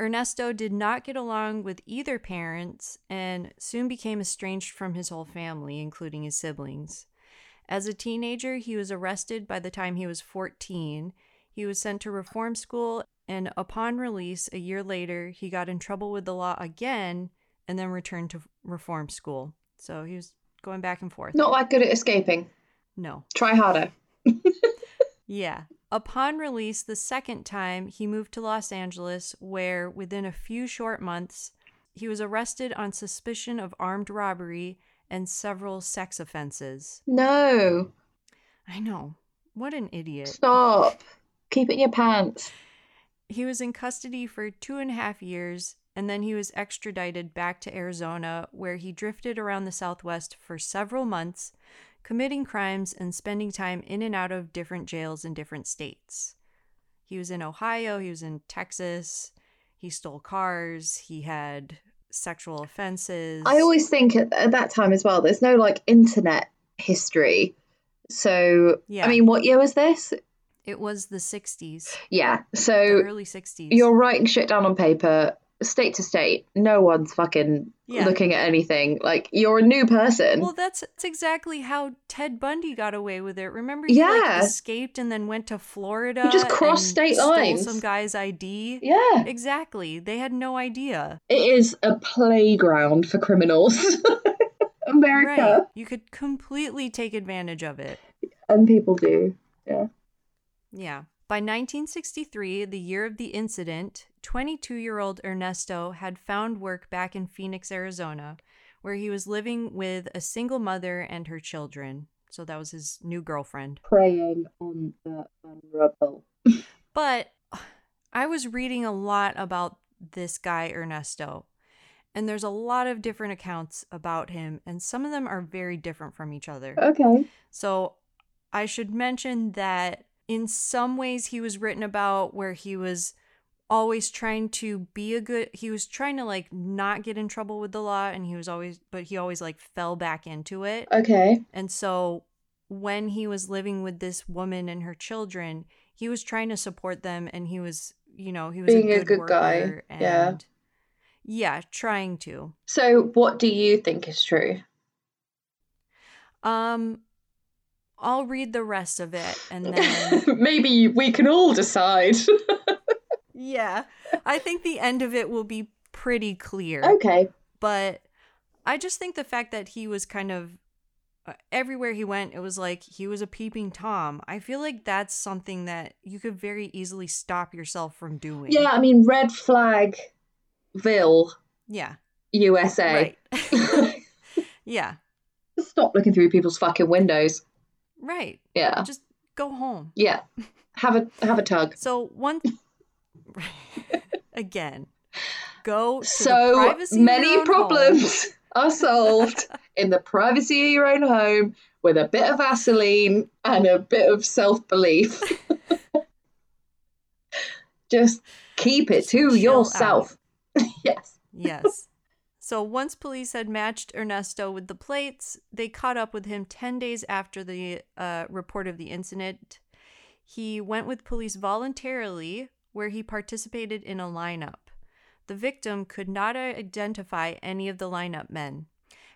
Ernesto did not get along with either parents and soon became estranged from his whole family, including his siblings. As a teenager, he was arrested by the time he was 14. He was sent to reform school, and upon release, a year later, he got in trouble with the law again and then returned to reform school. So he was going back and forth. Not that good at escaping. No. Try harder. Yeah. Upon release the second time, he moved to Los Angeles, where within a few short months, he was arrested on suspicion of armed robbery and several sex offenses. No. I know. What an idiot. Stop. Keep it in your pants. He was in custody for two and a half years, and then he was extradited back to Arizona, where he drifted around the Southwest for several months, committing crimes and spending time in and out of different jails in different states. He was in Ohio, he was in Texas, he stole cars, he had sexual offenses. I always think at, at that time as well, there's no like internet history. So, Yeah. I mean, what year was this? It was the 60s, Yeah. the So early 60s. you're writing shit down on paper, state to state. No one's fucking Yeah. looking at anything. Like, you're a new person. Well, that's, that's exactly how Ted Bundy got away with it. Remember, he like, Yeah. escaped and then went to Florida. just crossed state stole lines. Some guy's ID. yeah. Exactly. They had no idea. It is a playground for criminals. America. Right. You could completely take advantage of it. And people do. Yeah. Yeah. By 1963, the year of the incident, 22 year old Ernesto had found work back in Phoenix, Arizona, where he was living with a single mother and her children. So that was his new girlfriend. Preying on the vulnerable. But I was reading a lot about this guy, Ernesto, and there's a lot of different accounts about him, and some of them are very different from each other. Okay. So I should mention that in some ways he was written about where he was always trying to be a good he was trying to like not get in trouble with the law and he was always but he always like fell back into it Okay. and so when he was living with this woman and her children he was trying to support them and he was you know he was Being a a good, good guy, worker yeah. yeah trying to So, what do you think is true? um i'll read the rest of it and then Maybe we can all decide. Yeah. I think the end of it will be pretty clear. okay. But I just think the fact that he was kind of uh, everywhere he went, it was like he was a peeping Tom. I feel like that's something that you could very easily stop yourself from doing. Yeah, I mean, red flag, Ville, Yeah. USA. Right. yeah. Stop looking through people's fucking windows. Right. Yeah, Just go home. yeah. Have a have a tug. So one again, go So privacy of your many own home. problems are solved in the privacy of your own home with a bit of Vaseline and a bit of self belief. Just keep it to yourself. yes. Yes. So once police had matched Ernesto with the plates, they caught up with him 10 days after the uh, report of the incident. He went with police voluntarily, where he participated in a lineup. The victim could not identify any of the lineup men.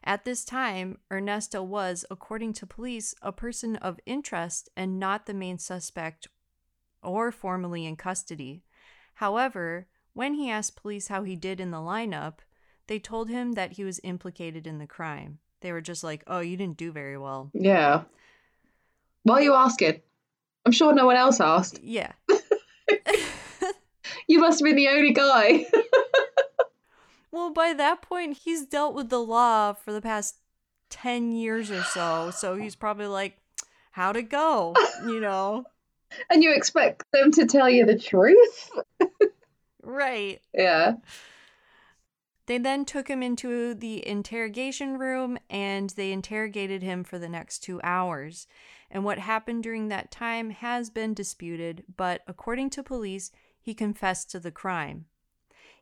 At this time, Ernesto was, according to police, a person of interest and not the main suspect or formally in custody. However, when he asked police how he did in the lineup, they told him that he was implicated in the crime. They were just like, oh, you didn't do very well. Yeah. Why are you asking? I'm sure no one else asked. Yeah. You must have been the only guy. well, by that point, he's dealt with the law for the past 10 years or so. So he's probably like, how'd it go? You know? and you expect them to tell you the truth? Right. Yeah. They then took him into the interrogation room and they interrogated him for the next two hours. And what happened during that time has been disputed, but according to police, he confessed to the crime.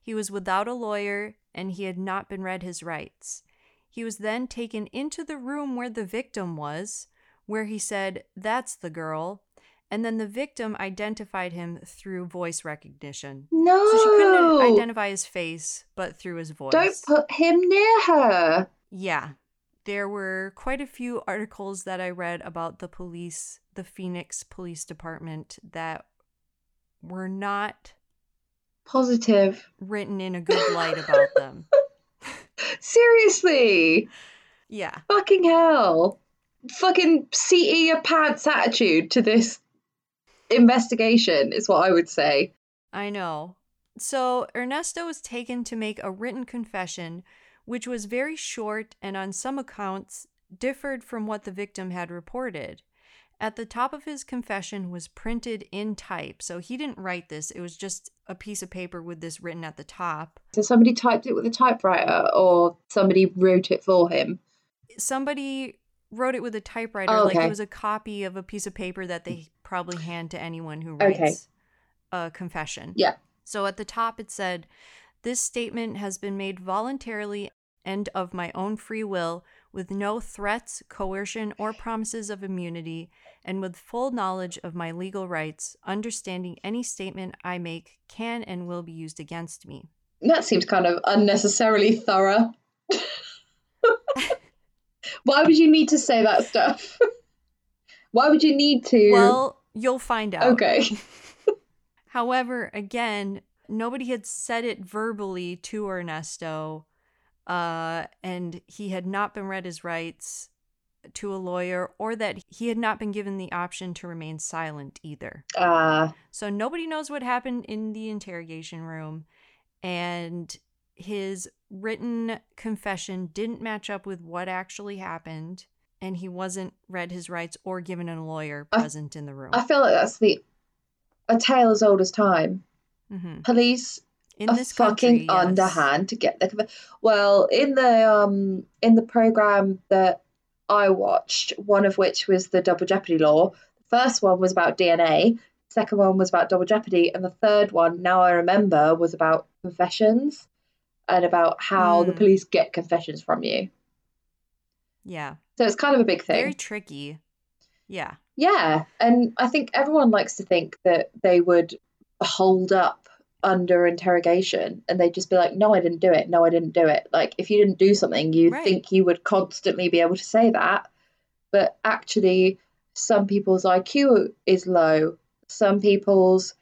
He was without a lawyer and he had not been read his rights. He was then taken into the room where the victim was, where he said, That's the girl. And then the victim identified him through voice recognition. No. So she couldn't identify his face, but through his voice. Don't put him near her. Yeah. There were quite a few articles that I read about the police, the Phoenix Police Department, that were not Positive. written in a good light about them. Seriously. Yeah. Fucking hell. Fucking seat your pants attitude to this investigation is what I would say. I know. So Ernesto was taken to make a written confession, which was very short and on some accounts differed from what the victim had reported. At the top of his confession was printed in type, so he didn't write this. It was just a piece of paper with this written at the top. So somebody typed it with a typewriter or somebody wrote it for him. Somebody wrote it with a typewriter, Oh, like it was a copy of a piece of paper that they probably hand to anyone who Okay. writes a confession. Yeah. So at the top it said, This statement has been made voluntarily and of my own free will, with no threats, coercion, or promises of immunity, and with full knowledge of my legal rights, understanding any statement I make can and will be used against me. That seems kind of unnecessarily thorough. Why would you need to say that stuff? Why would you need to? Well, you'll find out. okay. However, again, nobody had said it verbally to Ernesto, uh, and he had not been read his rights to a lawyer, or that he had not been given the option to remain silent either. Ah, So nobody knows what happened in the interrogation room, and his written confession didn't match up with what actually happened, and he wasn't read his rights or given a lawyer I- present in the room. I feel like that's the a tale as old as time. Mhm. Police In this country, fucking yes. underhand to get the. Well, in the um in the program that I watched, one of which was the Double Jeopardy law. The first one was about DNA. Second one was about Double Jeopardy, and the third one, now I remember, was about confessions and about how the Mm. police get confessions from you. Yeah. So it's kind of a big thing. Very tricky. Yeah. Yeah, and I think everyone likes to think that they would hold up under interrogation and they'd just be like, no, I didn't do it. No, I didn't do it. Like, if you didn't do something, you Right. think you would constantly be able to say that. But actually, some people's IQ is low, some people's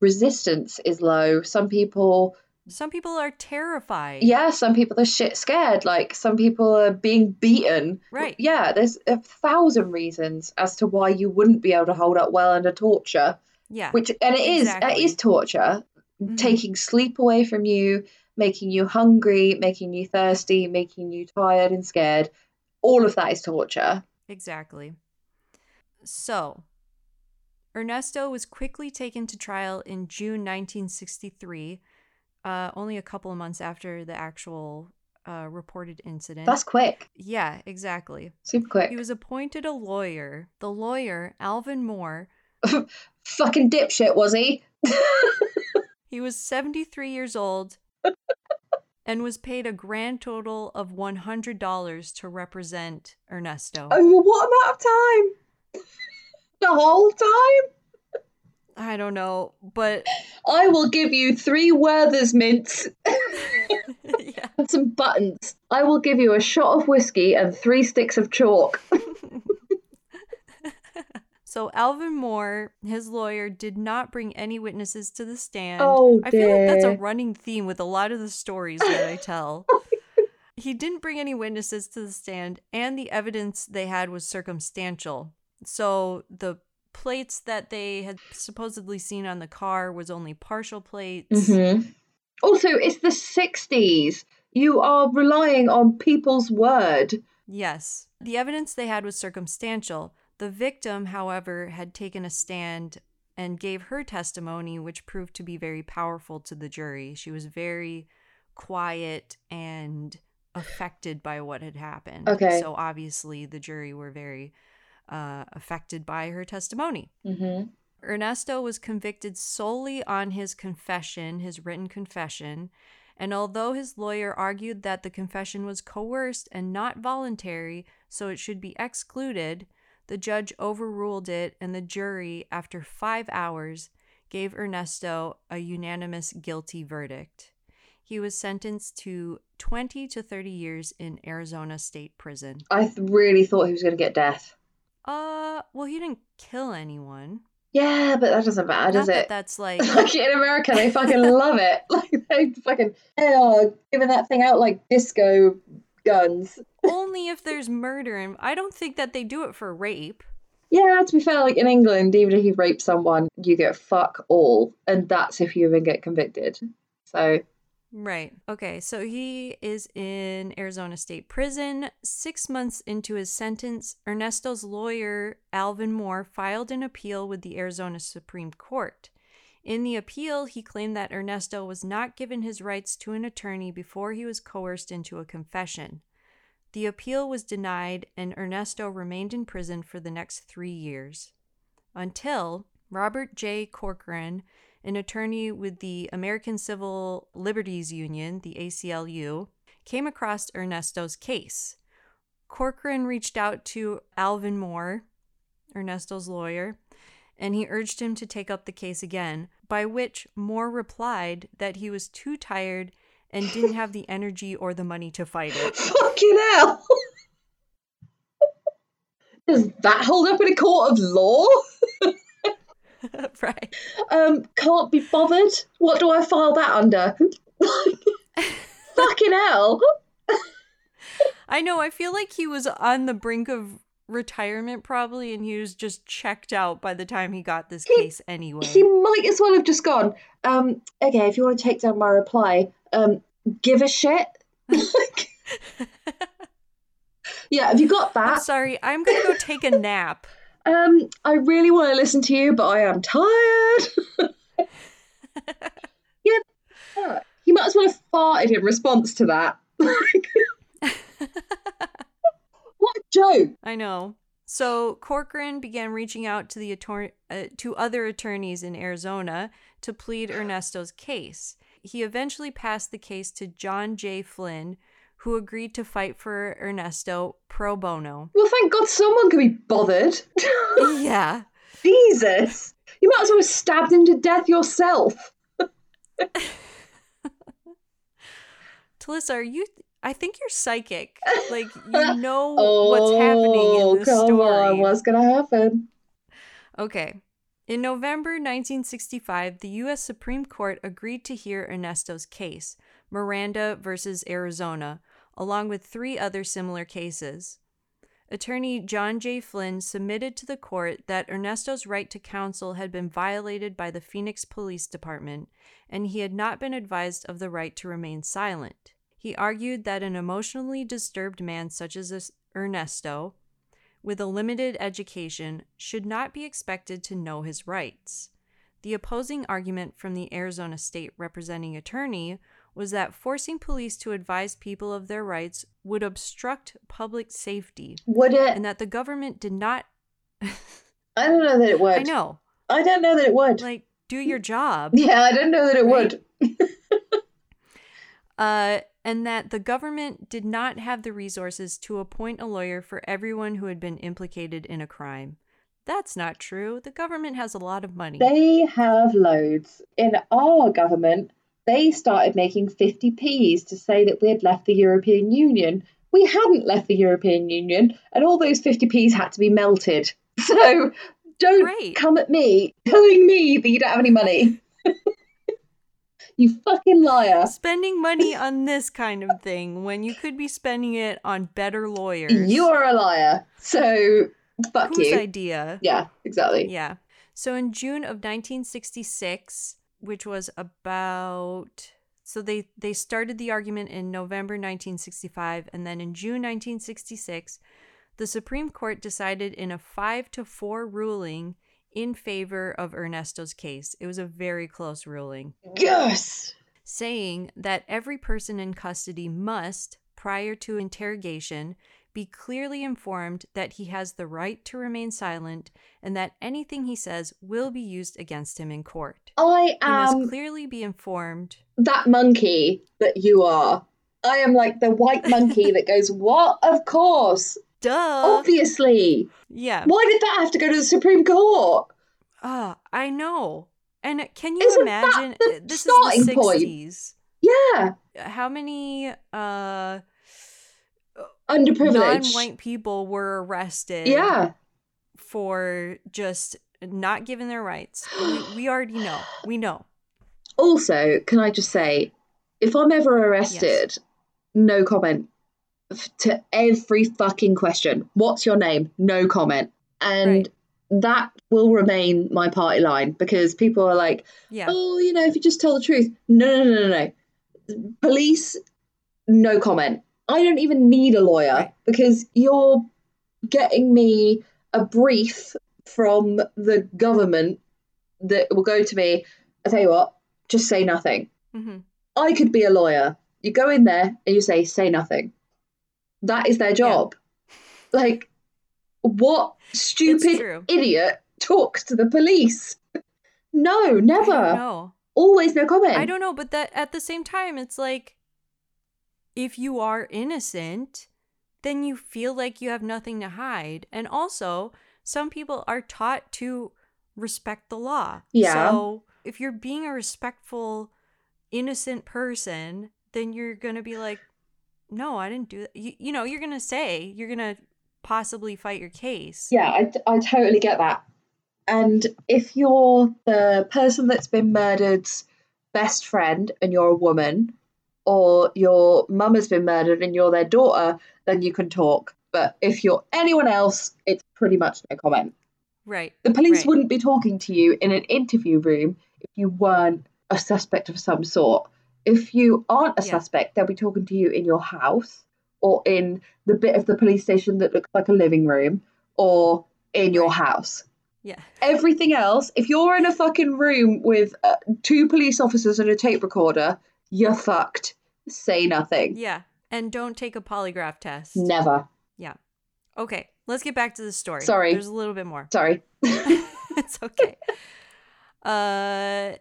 resistance is low, some people Some people are terrified. Yeah, some people are shit scared. Like some people are being beaten. Right. Yeah, there's a thousand reasons as to why you wouldn't be able to hold up well under torture. Yeah. Which and it is Exactly. it is torture, Mhm. taking sleep away from you, making you hungry, making you thirsty, making you tired and scared. All of that is torture. Exactly. So, Ernesto was quickly taken to trial in June 1963, uh, only a couple of months after the actual uh, reported incident. That's quick. yeah, exactly. Super quick. He was appointed a lawyer. The lawyer, Alvin Moore, Fucking dipshit, was he? he was 73 years old and was paid a grand total of $100 to represent Ernesto. Over what amount of time? the whole time? I don't know, but I will give you three Werther's mints yeah. and some buttons. I will give you a shot of whiskey and three sticks of chalk. So Alvin Moore, his lawyer, did not bring any witnesses to the stand. Oh, I feel like that's a running theme with a lot of the stories that I tell. he didn't bring any witnesses to the stand, and the evidence they had was circumstantial. So the plates that they had supposedly seen on the car was only partial plates. hmm Also, it's the 60s. You are relying on people's word. Yes. The evidence they had was circumstantial. The victim, however, had taken a stand and gave her testimony, which proved to be very powerful to the jury. She was very quiet and affected by what had happened. Okay. So obviously, the jury were very uh, affected by her testimony. hmm Ernesto was convicted solely on his confession, his written confession, and although his lawyer argued that the confession was coerced and not voluntary, so it should be excluded, the judge overruled it, and the jury, after five hours, gave Ernesto a unanimous guilty verdict. He was sentenced to 20 to 30 years in Arizona State Prison. I th- really thought he was going to get death. Uh, well, he didn't kill anyone. Yeah, but that doesn't matter, Not does that it? that's like Like in America, they fucking love it. Like they fucking oh, giving that thing out like disco guns. Only if there's murder and I don't think that they do it for rape. Yeah, to be fair, like in England, even if you rape someone, you get fuck all, and that's if you even get convicted. So Right. Okay, so he is in Arizona State Prison. Six months into his sentence, Ernesto's lawyer, Alvin Moore, filed an appeal with the Arizona Supreme Court. In the appeal, he claimed that Ernesto was not given his rights to an attorney before he was coerced into a confession. The appeal was denied, and Ernesto remained in prison for the next three years. Until Robert J. Corcoran, an attorney with the American Civil Liberties Union, the ACLU, came across Ernesto's case. Corcoran reached out to Alvin Moore, Ernesto's lawyer, and he urged him to take up the case again, by which Moore replied that he was too tired and didn't have the energy or the money to fight it. fucking hell. Does that hold up in a court of law? right. Um, can't be bothered. What do I file that under? fucking hell. I know, I feel like he was on the brink of retirement probably and he was just checked out by the time he got this He- case anyway. He might as well have just gone. Um, okay, if you want to take down my reply, um, give a shit. yeah, have you got I'm that? sorry, I'm gonna go take a nap. Um, I really want to listen to you, but I am tired. yeah, he might as well have farted in response to that. what a joke! I know. So Corcoran began reaching out to the attorney, uh, to other attorneys in Arizona to plead Ernesto's case. He eventually passed the case to John J. Flynn, who agreed to fight for Ernesto pro bono. Well, thank God someone can be bothered. yeah. Jesus, you might as well have stabbed him to death yourself. Talissa, are you? I think you're psychic. Like you know what's happening Oh, in this come story. on, what's gonna happen? Okay. In November 1965, the U.S. Supreme Court agreed to hear Ernesto's case, Miranda versus Arizona, along with three other similar cases. Attorney John J. Flynn submitted to the court that Ernesto's right to counsel had been violated by the Phoenix Police Department, and he had not been advised of the right to remain silent. He argued that an emotionally disturbed man such as Ernesto, with a limited education, should not be expected to know his rights. The opposing argument from the Arizona State Representing Attorney was that forcing police to advise people of their rights would obstruct public safety. Would it? And that the government did not. I don't know that it would. I know. I don't know that it would. Like, do your job. Yeah, I don't know that it Right? would. Uh, and that the government did not have the resources to appoint a lawyer for everyone who had been implicated in a crime. That's not true. The government has a lot of money. They have loads. In our government, they started making 50p's to say that we had left the European Union. We hadn't left the European Union, and all those 50p's had to be melted. So don't Right. come at me telling me that you don't have any money. you fucking liar. Spending money on this kind of thing when you could be spending it on better lawyers. You are a liar. So fuck Whose you. idea? Yeah, exactly. Yeah. So in June of 1966, which was about so they they started the argument in November 1965 and then in June 1966, the Supreme Court decided in a 5 to 4 ruling in favor of Ernesto's case. It was a very close ruling Yes. saying that every person in custody must, prior to interrogation, be clearly informed that he has the right to remain silent and that anything he says will be used against him in court. I He must am clearly be informed. that monkey that you are. I am like the white monkey that goes, What? Of course. Duh. Obviously. Yeah. Why did that have to go to the Supreme Court? Ah, I know. And can you Isn't imagine? the this starting is the point? 60s. Yeah. How many uh Underprivileged. non-white people were arrested? Yeah. for just not giving their rights. We, we already know. We know. Also, can I just say, if I'm ever arrested, no comment to every fucking question. What's your name? No comment. And that will remain my party line because people are like, Yeah. oh, you know, if you just tell the truth. No, no, no, no, no. Police, no comment. I don't even need a lawyer Right. because you're getting me a brief from the government that will go to me. I tell you what, just say nothing. hmm I could be a lawyer. You go in there and you say, say nothing. That is their job. Like, what stupid idiot talks to the police? No, never. No. Always no comment. I don't know, but that at the same time, it's like if you are innocent, then you feel like you have nothing to hide. And also, some people are taught to respect the law. Yeah. So if you're being a respectful, innocent person, then you're going to be like, no, I didn't do that. You, you know, you're going to say, you're going to possibly fight your case. Yeah, I, I totally get that. And if you're the person that's been murdered's best friend and you're a woman, or your mum has been murdered and you're their daughter, then you can talk. But if you're anyone else, it's pretty much no comment. Right. The police Right. wouldn't be talking to you in an interview room if you weren't a suspect of some sort. If you aren't a Yeah. suspect, they'll be talking to you in your house or in the bit of the police station that looks like a living room or in your house. Yeah. Everything else, if you're in a fucking room with uh, two police officers and a tape recorder, you're fucked. Say nothing. Yeah. And don't take a polygraph test. Never. Yeah. Okay, let's get back to the story. Sorry. There's a little bit more. Sorry. it's okay. Uh,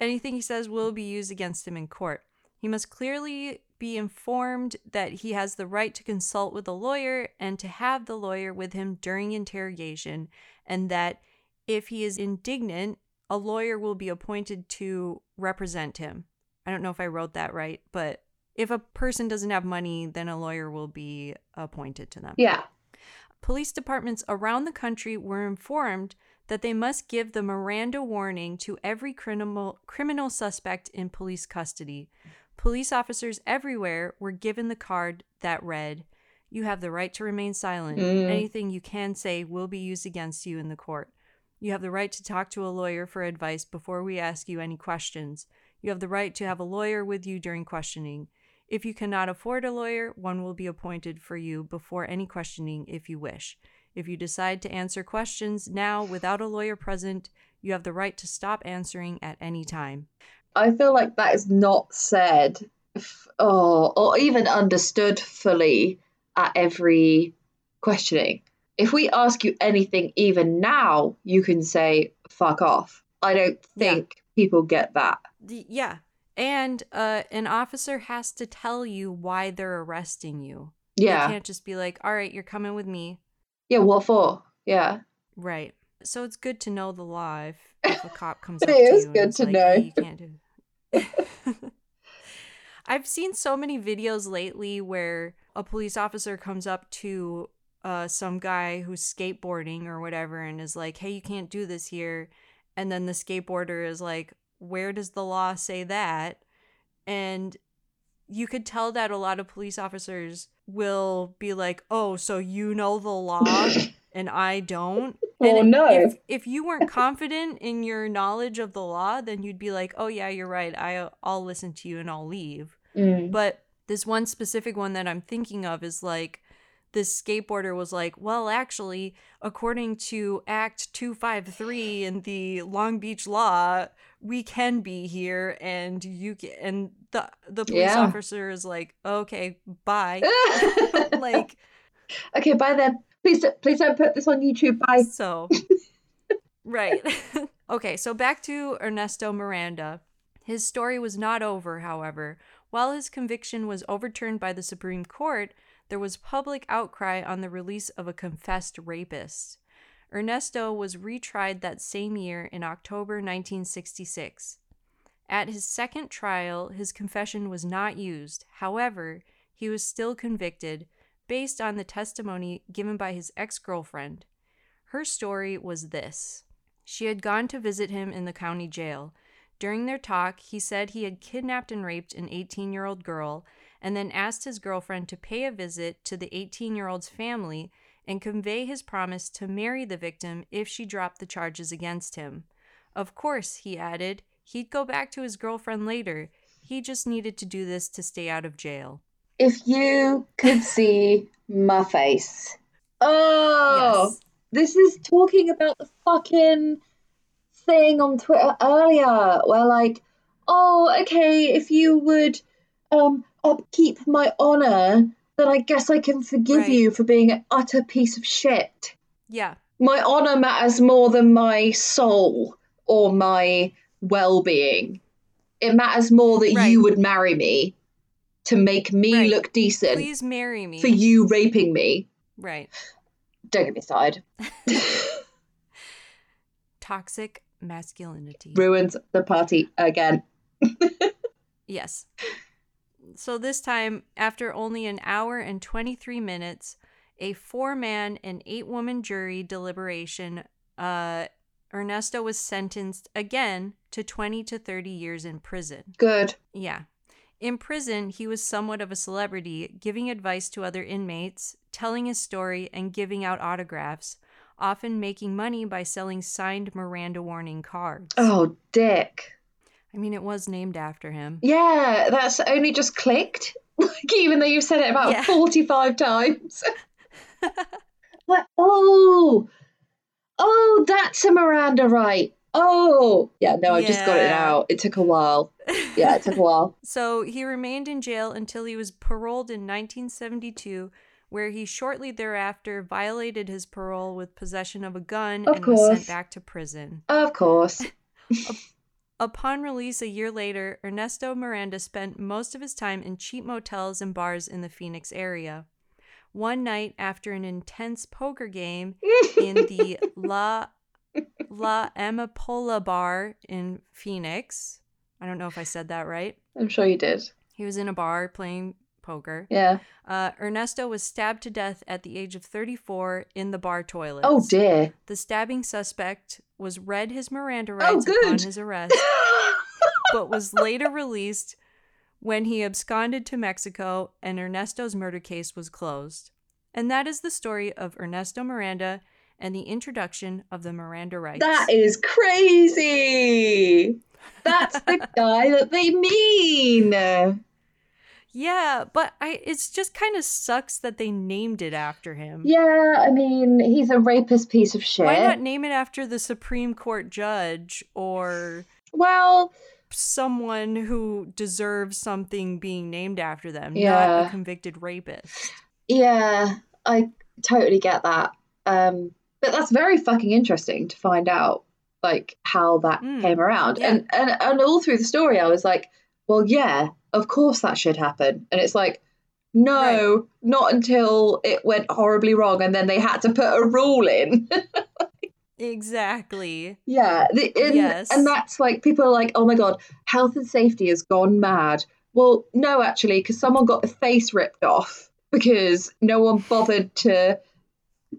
anything he says will be used against him in court. He must clearly be informed that he has the right to consult with a lawyer and to have the lawyer with him during interrogation, and that if he is indignant, a lawyer will be appointed to represent him. I don't know if I wrote that right, but if a person doesn't have money, then a lawyer will be appointed to them. Yeah. Police departments around the country were informed that they must give the Miranda warning to every criminal criminal suspect in police custody. Police officers everywhere were given the card that read, "You have the right to remain silent. Mm. Anything you can say will be used against you in the court. You have the right to talk to a lawyer for advice before we ask you any questions. You have the right to have a lawyer with you during questioning. If you cannot afford a lawyer, one will be appointed for you before any questioning if you wish. If you decide to answer questions now without a lawyer present, you have the right to stop answering at any time. I feel like that is not said f- oh, or even understood fully at every questioning. If we ask you anything even now, you can say fuck off. I don't Yeah. think people get that. Yeah. And uh, an officer has to tell you why they're arresting you. Yeah. They can't just be like, all right, you're coming with me. Yeah, what for? Yeah. Right. So it's good to know the law if, if a cop comes It up to you. is and good to like, know. "Hey, you can't do I've seen so many videos lately where a police officer comes up to uh, some guy who's skateboarding or whatever and is like, hey, you can't do this here. And then the skateboarder is like, where does the law say that? And you could tell that a lot of police officers will be like, oh, so you know the law and I don't. Oh, And no. If, if you weren't confident in your knowledge of the law, then you'd be like, oh, yeah, you're right. I, I'll listen to you and I'll leave. Mm. But this one specific one that I'm thinking of is like this skateboarder was like, well, actually, according to Act 253 in the Long Beach law, we can be here and you can, and the the police Yeah. officer is like, okay, bye. like, okay, bye then. Please, don't- please don't put this on YouTube. Bye. so, right. okay, so back to Ernesto Miranda. His story was not over, however. While his conviction was overturned by the Supreme Court, there was public outcry on the release of a confessed rapist. Ernesto was retried that same year in October 1966. At his second trial, his confession was not used. However, he was still convicted based on the testimony given by his ex girlfriend. Her story was this She had gone to visit him in the county jail. During their talk, he said he had kidnapped and raped an 18 year old girl and then asked his girlfriend to pay a visit to the 18 year old's family and convey his promise to marry the victim if she dropped the charges against him. Of course, he added, he'd go back to his girlfriend later. He just needed to do this to stay out of jail. If you could see my face. Oh, Yes. this is talking about the fucking thing on Twitter earlier, where like, oh, okay, if you would um upkeep my honor, then I guess I can forgive Right. you for being an utter piece of shit. Yeah. My honor matters more than my soul or my well-being. It matters more that Right. you would marry me to make me Right. look decent Please marry me. for you raping me. Right. Don't get me started. Toxic masculinity. Ruins the party again. Yes. So this time, after only an hour and 23 minutes, a four man and eight woman jury deliberation, uh, Ernesto was sentenced again to 20 to 30 years in prison. Good. Yeah. In prison, he was somewhat of a celebrity, giving advice to other inmates, telling his story, and giving out autographs, often making money by selling signed Miranda warning cards. Oh, dick. I mean, it was named after him. Yeah, that's only just clicked. Like, even though you've said it about Yeah. 45 times. what? Oh, oh, that's a Miranda right. Oh, yeah, no, I just got it Yeah. now. It took a while. Yeah, it took a while. So he remained in jail until he was paroled in 1972, where he shortly thereafter violated his parole with possession of a gun Of and was sent back to prison. Of course. Upon release a year later, Ernesto Miranda spent most of his time in cheap motels and bars in the Phoenix area. One night, after an intense poker game in the La La Amapola bar in Phoenix, I don't know if I said that right. I'm sure you did. He was in a bar playing poker. Yeah. Uh, Ernesto was stabbed to death at the age of 34 in the bar toilet. Oh dear. The stabbing suspect was read his Miranda Oh, rights upon his arrest, but was later released when he absconded to Mexico and Ernesto's murder case was closed. And that is the story of Ernesto Miranda and the introduction of the Miranda rights. that is crazy. That's the guy that they mean. Yeah, but I it's just kind of sucks that they named it after him. Yeah, I mean, he's a rapist piece of shit. Why not name it after the Supreme Court judge or Well, someone who deserves something being named after them, not Yeah. a convicted rapist? yeah, I totally get that. Um, but that's very fucking interesting to find out, like how that Mm, came around. yeah. And, and and all through the story, I was like, well, yeah, of course that should happen. And it's like, no, not until it went horribly wrong, and then they had to put a rule in. Exactly. Yeah, the, and, Yes. and that's like people are like, oh my god, health and safety has gone mad. Well, no, actually, because someone got the face ripped off because no one bothered to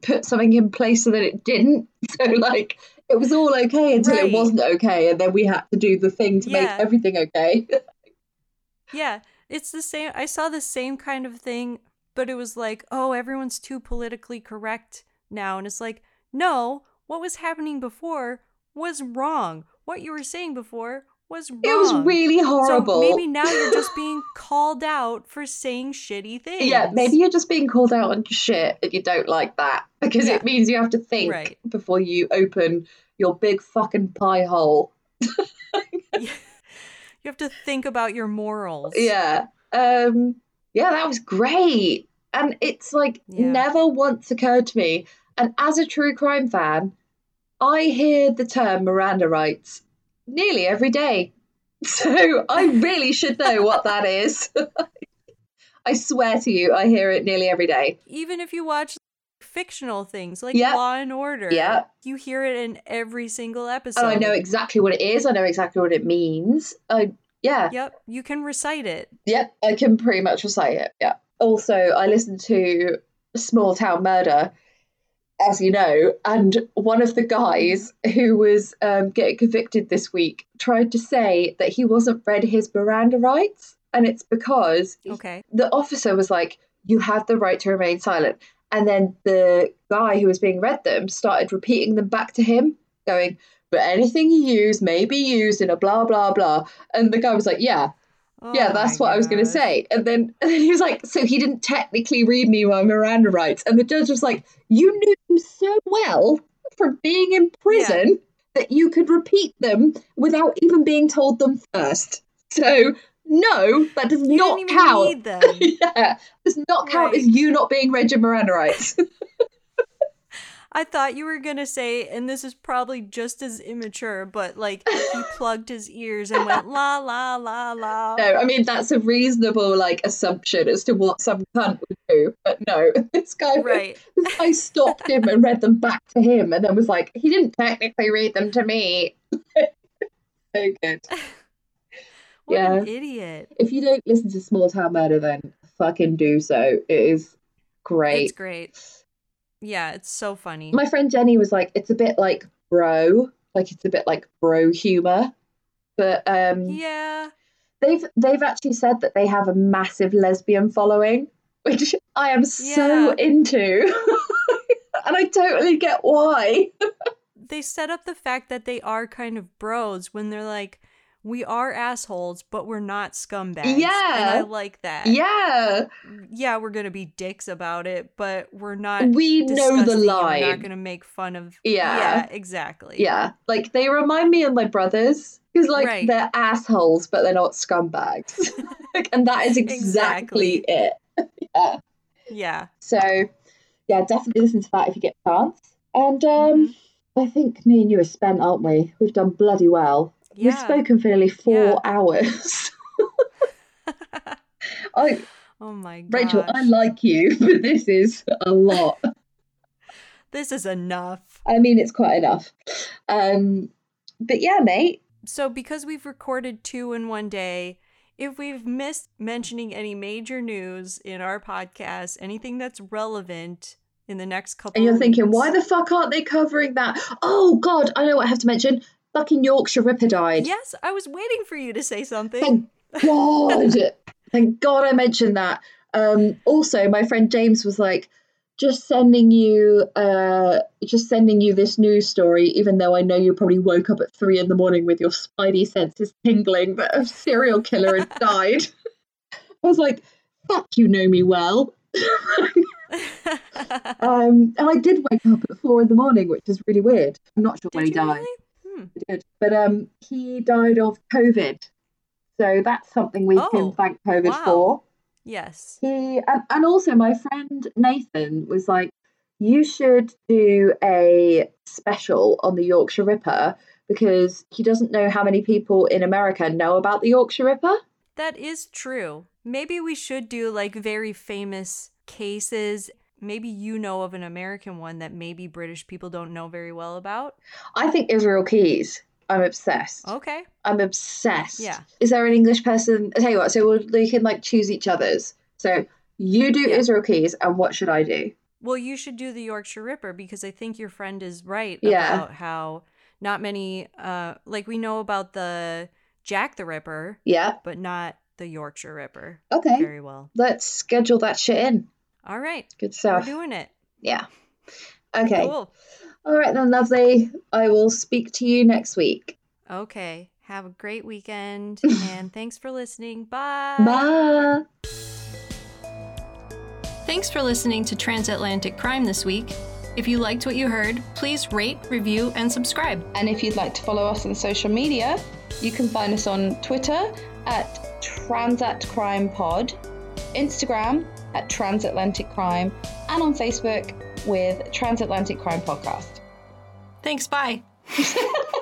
put something in place so that it didn't. So like, it was all okay until Right. it wasn't okay, and then we had to do the thing to Yeah. make everything okay. Yeah, it's the same. I saw the same kind of thing, but it was like, oh, everyone's too politically correct now. And it's like, no, what was happening before was wrong. What you were saying before was wrong. it was really horrible. So maybe now you're just being called out for saying shitty things. Yeah, maybe you're just being called out on shit and you don't like that because Yeah. it means you have to think Right. before you open your big fucking pie hole. You have to think about your morals. Yeah. Um yeah, that was great. And it's like Yeah. never once occurred to me. And as a true crime fan, I hear the term Miranda rights nearly every day. So I really should know what that is. I swear to you, I hear it nearly every day. Even if you watch fictional things like Yeah. Law and Order, Yeah. you hear it in every single episode. And I know exactly what it is. I know exactly what it means. I yeah. Yep, you can recite it. Yep, I can pretty much recite it. Yeah. Also, I listened to Small Town Murder, as you know, and one of the guys who was um, getting convicted this week tried to say that he wasn't read his Miranda rights, and it's because Okay. the officer was like, "You have the right to remain silent," and then the guy who was being read them started repeating them back to him, going. But anything you use may be used in a blah blah blah. And the guy was like, "Yeah, yeah, Oh that's my what I was going to say. And then, and then he was like, so he didn't technically read me my Miranda rights. And the judge was like, you knew them so well from being in prison that you could repeat them without even being told them first. So, no, that does You not even count. need them. yeah, does not count Right. as you not being Miranda rights. I thought you were gonna say, and this is probably just as immature, but like he plugged his ears and went la la la la. no, I mean that's a reasonable like assumption as to what some cunt would do. But no, this guy Right. This guy stopped him and read them back to him and then was like, he didn't technically read them to me. so good. What Yeah. an idiot. If you don't listen to Small Town Murder, then fucking do so. It is great. It's great. Yeah, it's so funny. My friend Jenny was like, it's a bit like bro, like it's a bit like bro humor. But um yeah. they've they've actually said that they have a massive lesbian following, which I am so into. and I totally get why. They set up the fact that they are kind of bros when they're like, we are assholes, but we're not scumbags. Yeah. And I like that. Yeah. Yeah, we're gonna be dicks about it, but we're not We know the and We're not gonna make fun of Yeah. Yeah, exactly. Yeah, like they remind me of my brothers because like Right. they're assholes, but they're not scumbags, Like, and that is exactly, it. yeah. Yeah. So, yeah, definitely listen to that if you get a chance. And um, Mm-hmm. I think me and you are spent, aren't we? We've done bloody well. We've spoken for nearly four Yeah. hours. I, oh my god. Rachel, I like you, but this is a lot. This is enough. I mean, it's quite enough. Um, but yeah, mate. So because we've recorded two in one day, if we've missed mentioning any major news in our podcast, anything that's relevant in the next couple And you're thinking, why the fuck aren't they covering that? Oh God, I know what I have to mention. Fucking Yorkshire Ripper died. Yes, I was waiting for you to say something. Thank God. Thank God I mentioned that. Um, also, my friend James was like, just sending you uh just sending you this news story even though i know you probably woke up at three in the morning with your spidey senses tingling that a serial killer had died i was like fuck you know me well um and i did wake up at four in the morning which is really weird i'm not sure when he died really? Hmm. Did. But um, he died of COVID, so that's something we Oh, can thank COVID wow. for. Yes. He and, and also my friend Nathan was like, "You should do a special on the Yorkshire Ripper because he doesn't know how many people in America know about the Yorkshire Ripper." That is true. Maybe we should do like very famous cases. Maybe you know of an American one that maybe British people don't know very well about. I think Israel Keys. I'm obsessed. Okay. I'm obsessed. Yeah. Is there an English person? I tell you what. So we'll, we can like choose each other's. So you do Yeah. Israel Keys, and what should I do? Well, you should do the Yorkshire Ripper because I think your friend is right Yeah. about how not many uh like we know about the Jack the Ripper, Yeah. but not the Yorkshire Ripper Okay. very well. Let's schedule that shit in. All right. Good stuff. We're stuff. doing it. Yeah. Okay. Cool. All right then, lovely. I will speak to you next week. Okay. Have a great weekend and thanks for listening. Bye. Bye. Thanks for listening to Transatlantic Crime this week. If you liked what you heard, please rate, review, and subscribe. And if you'd like to follow us on social media, you can find us on Twitter at Transat Crime Pod, Instagram at Transatlantic Crime, and on Facebook with Transatlantic Crime Podcast. Thanks. Bye.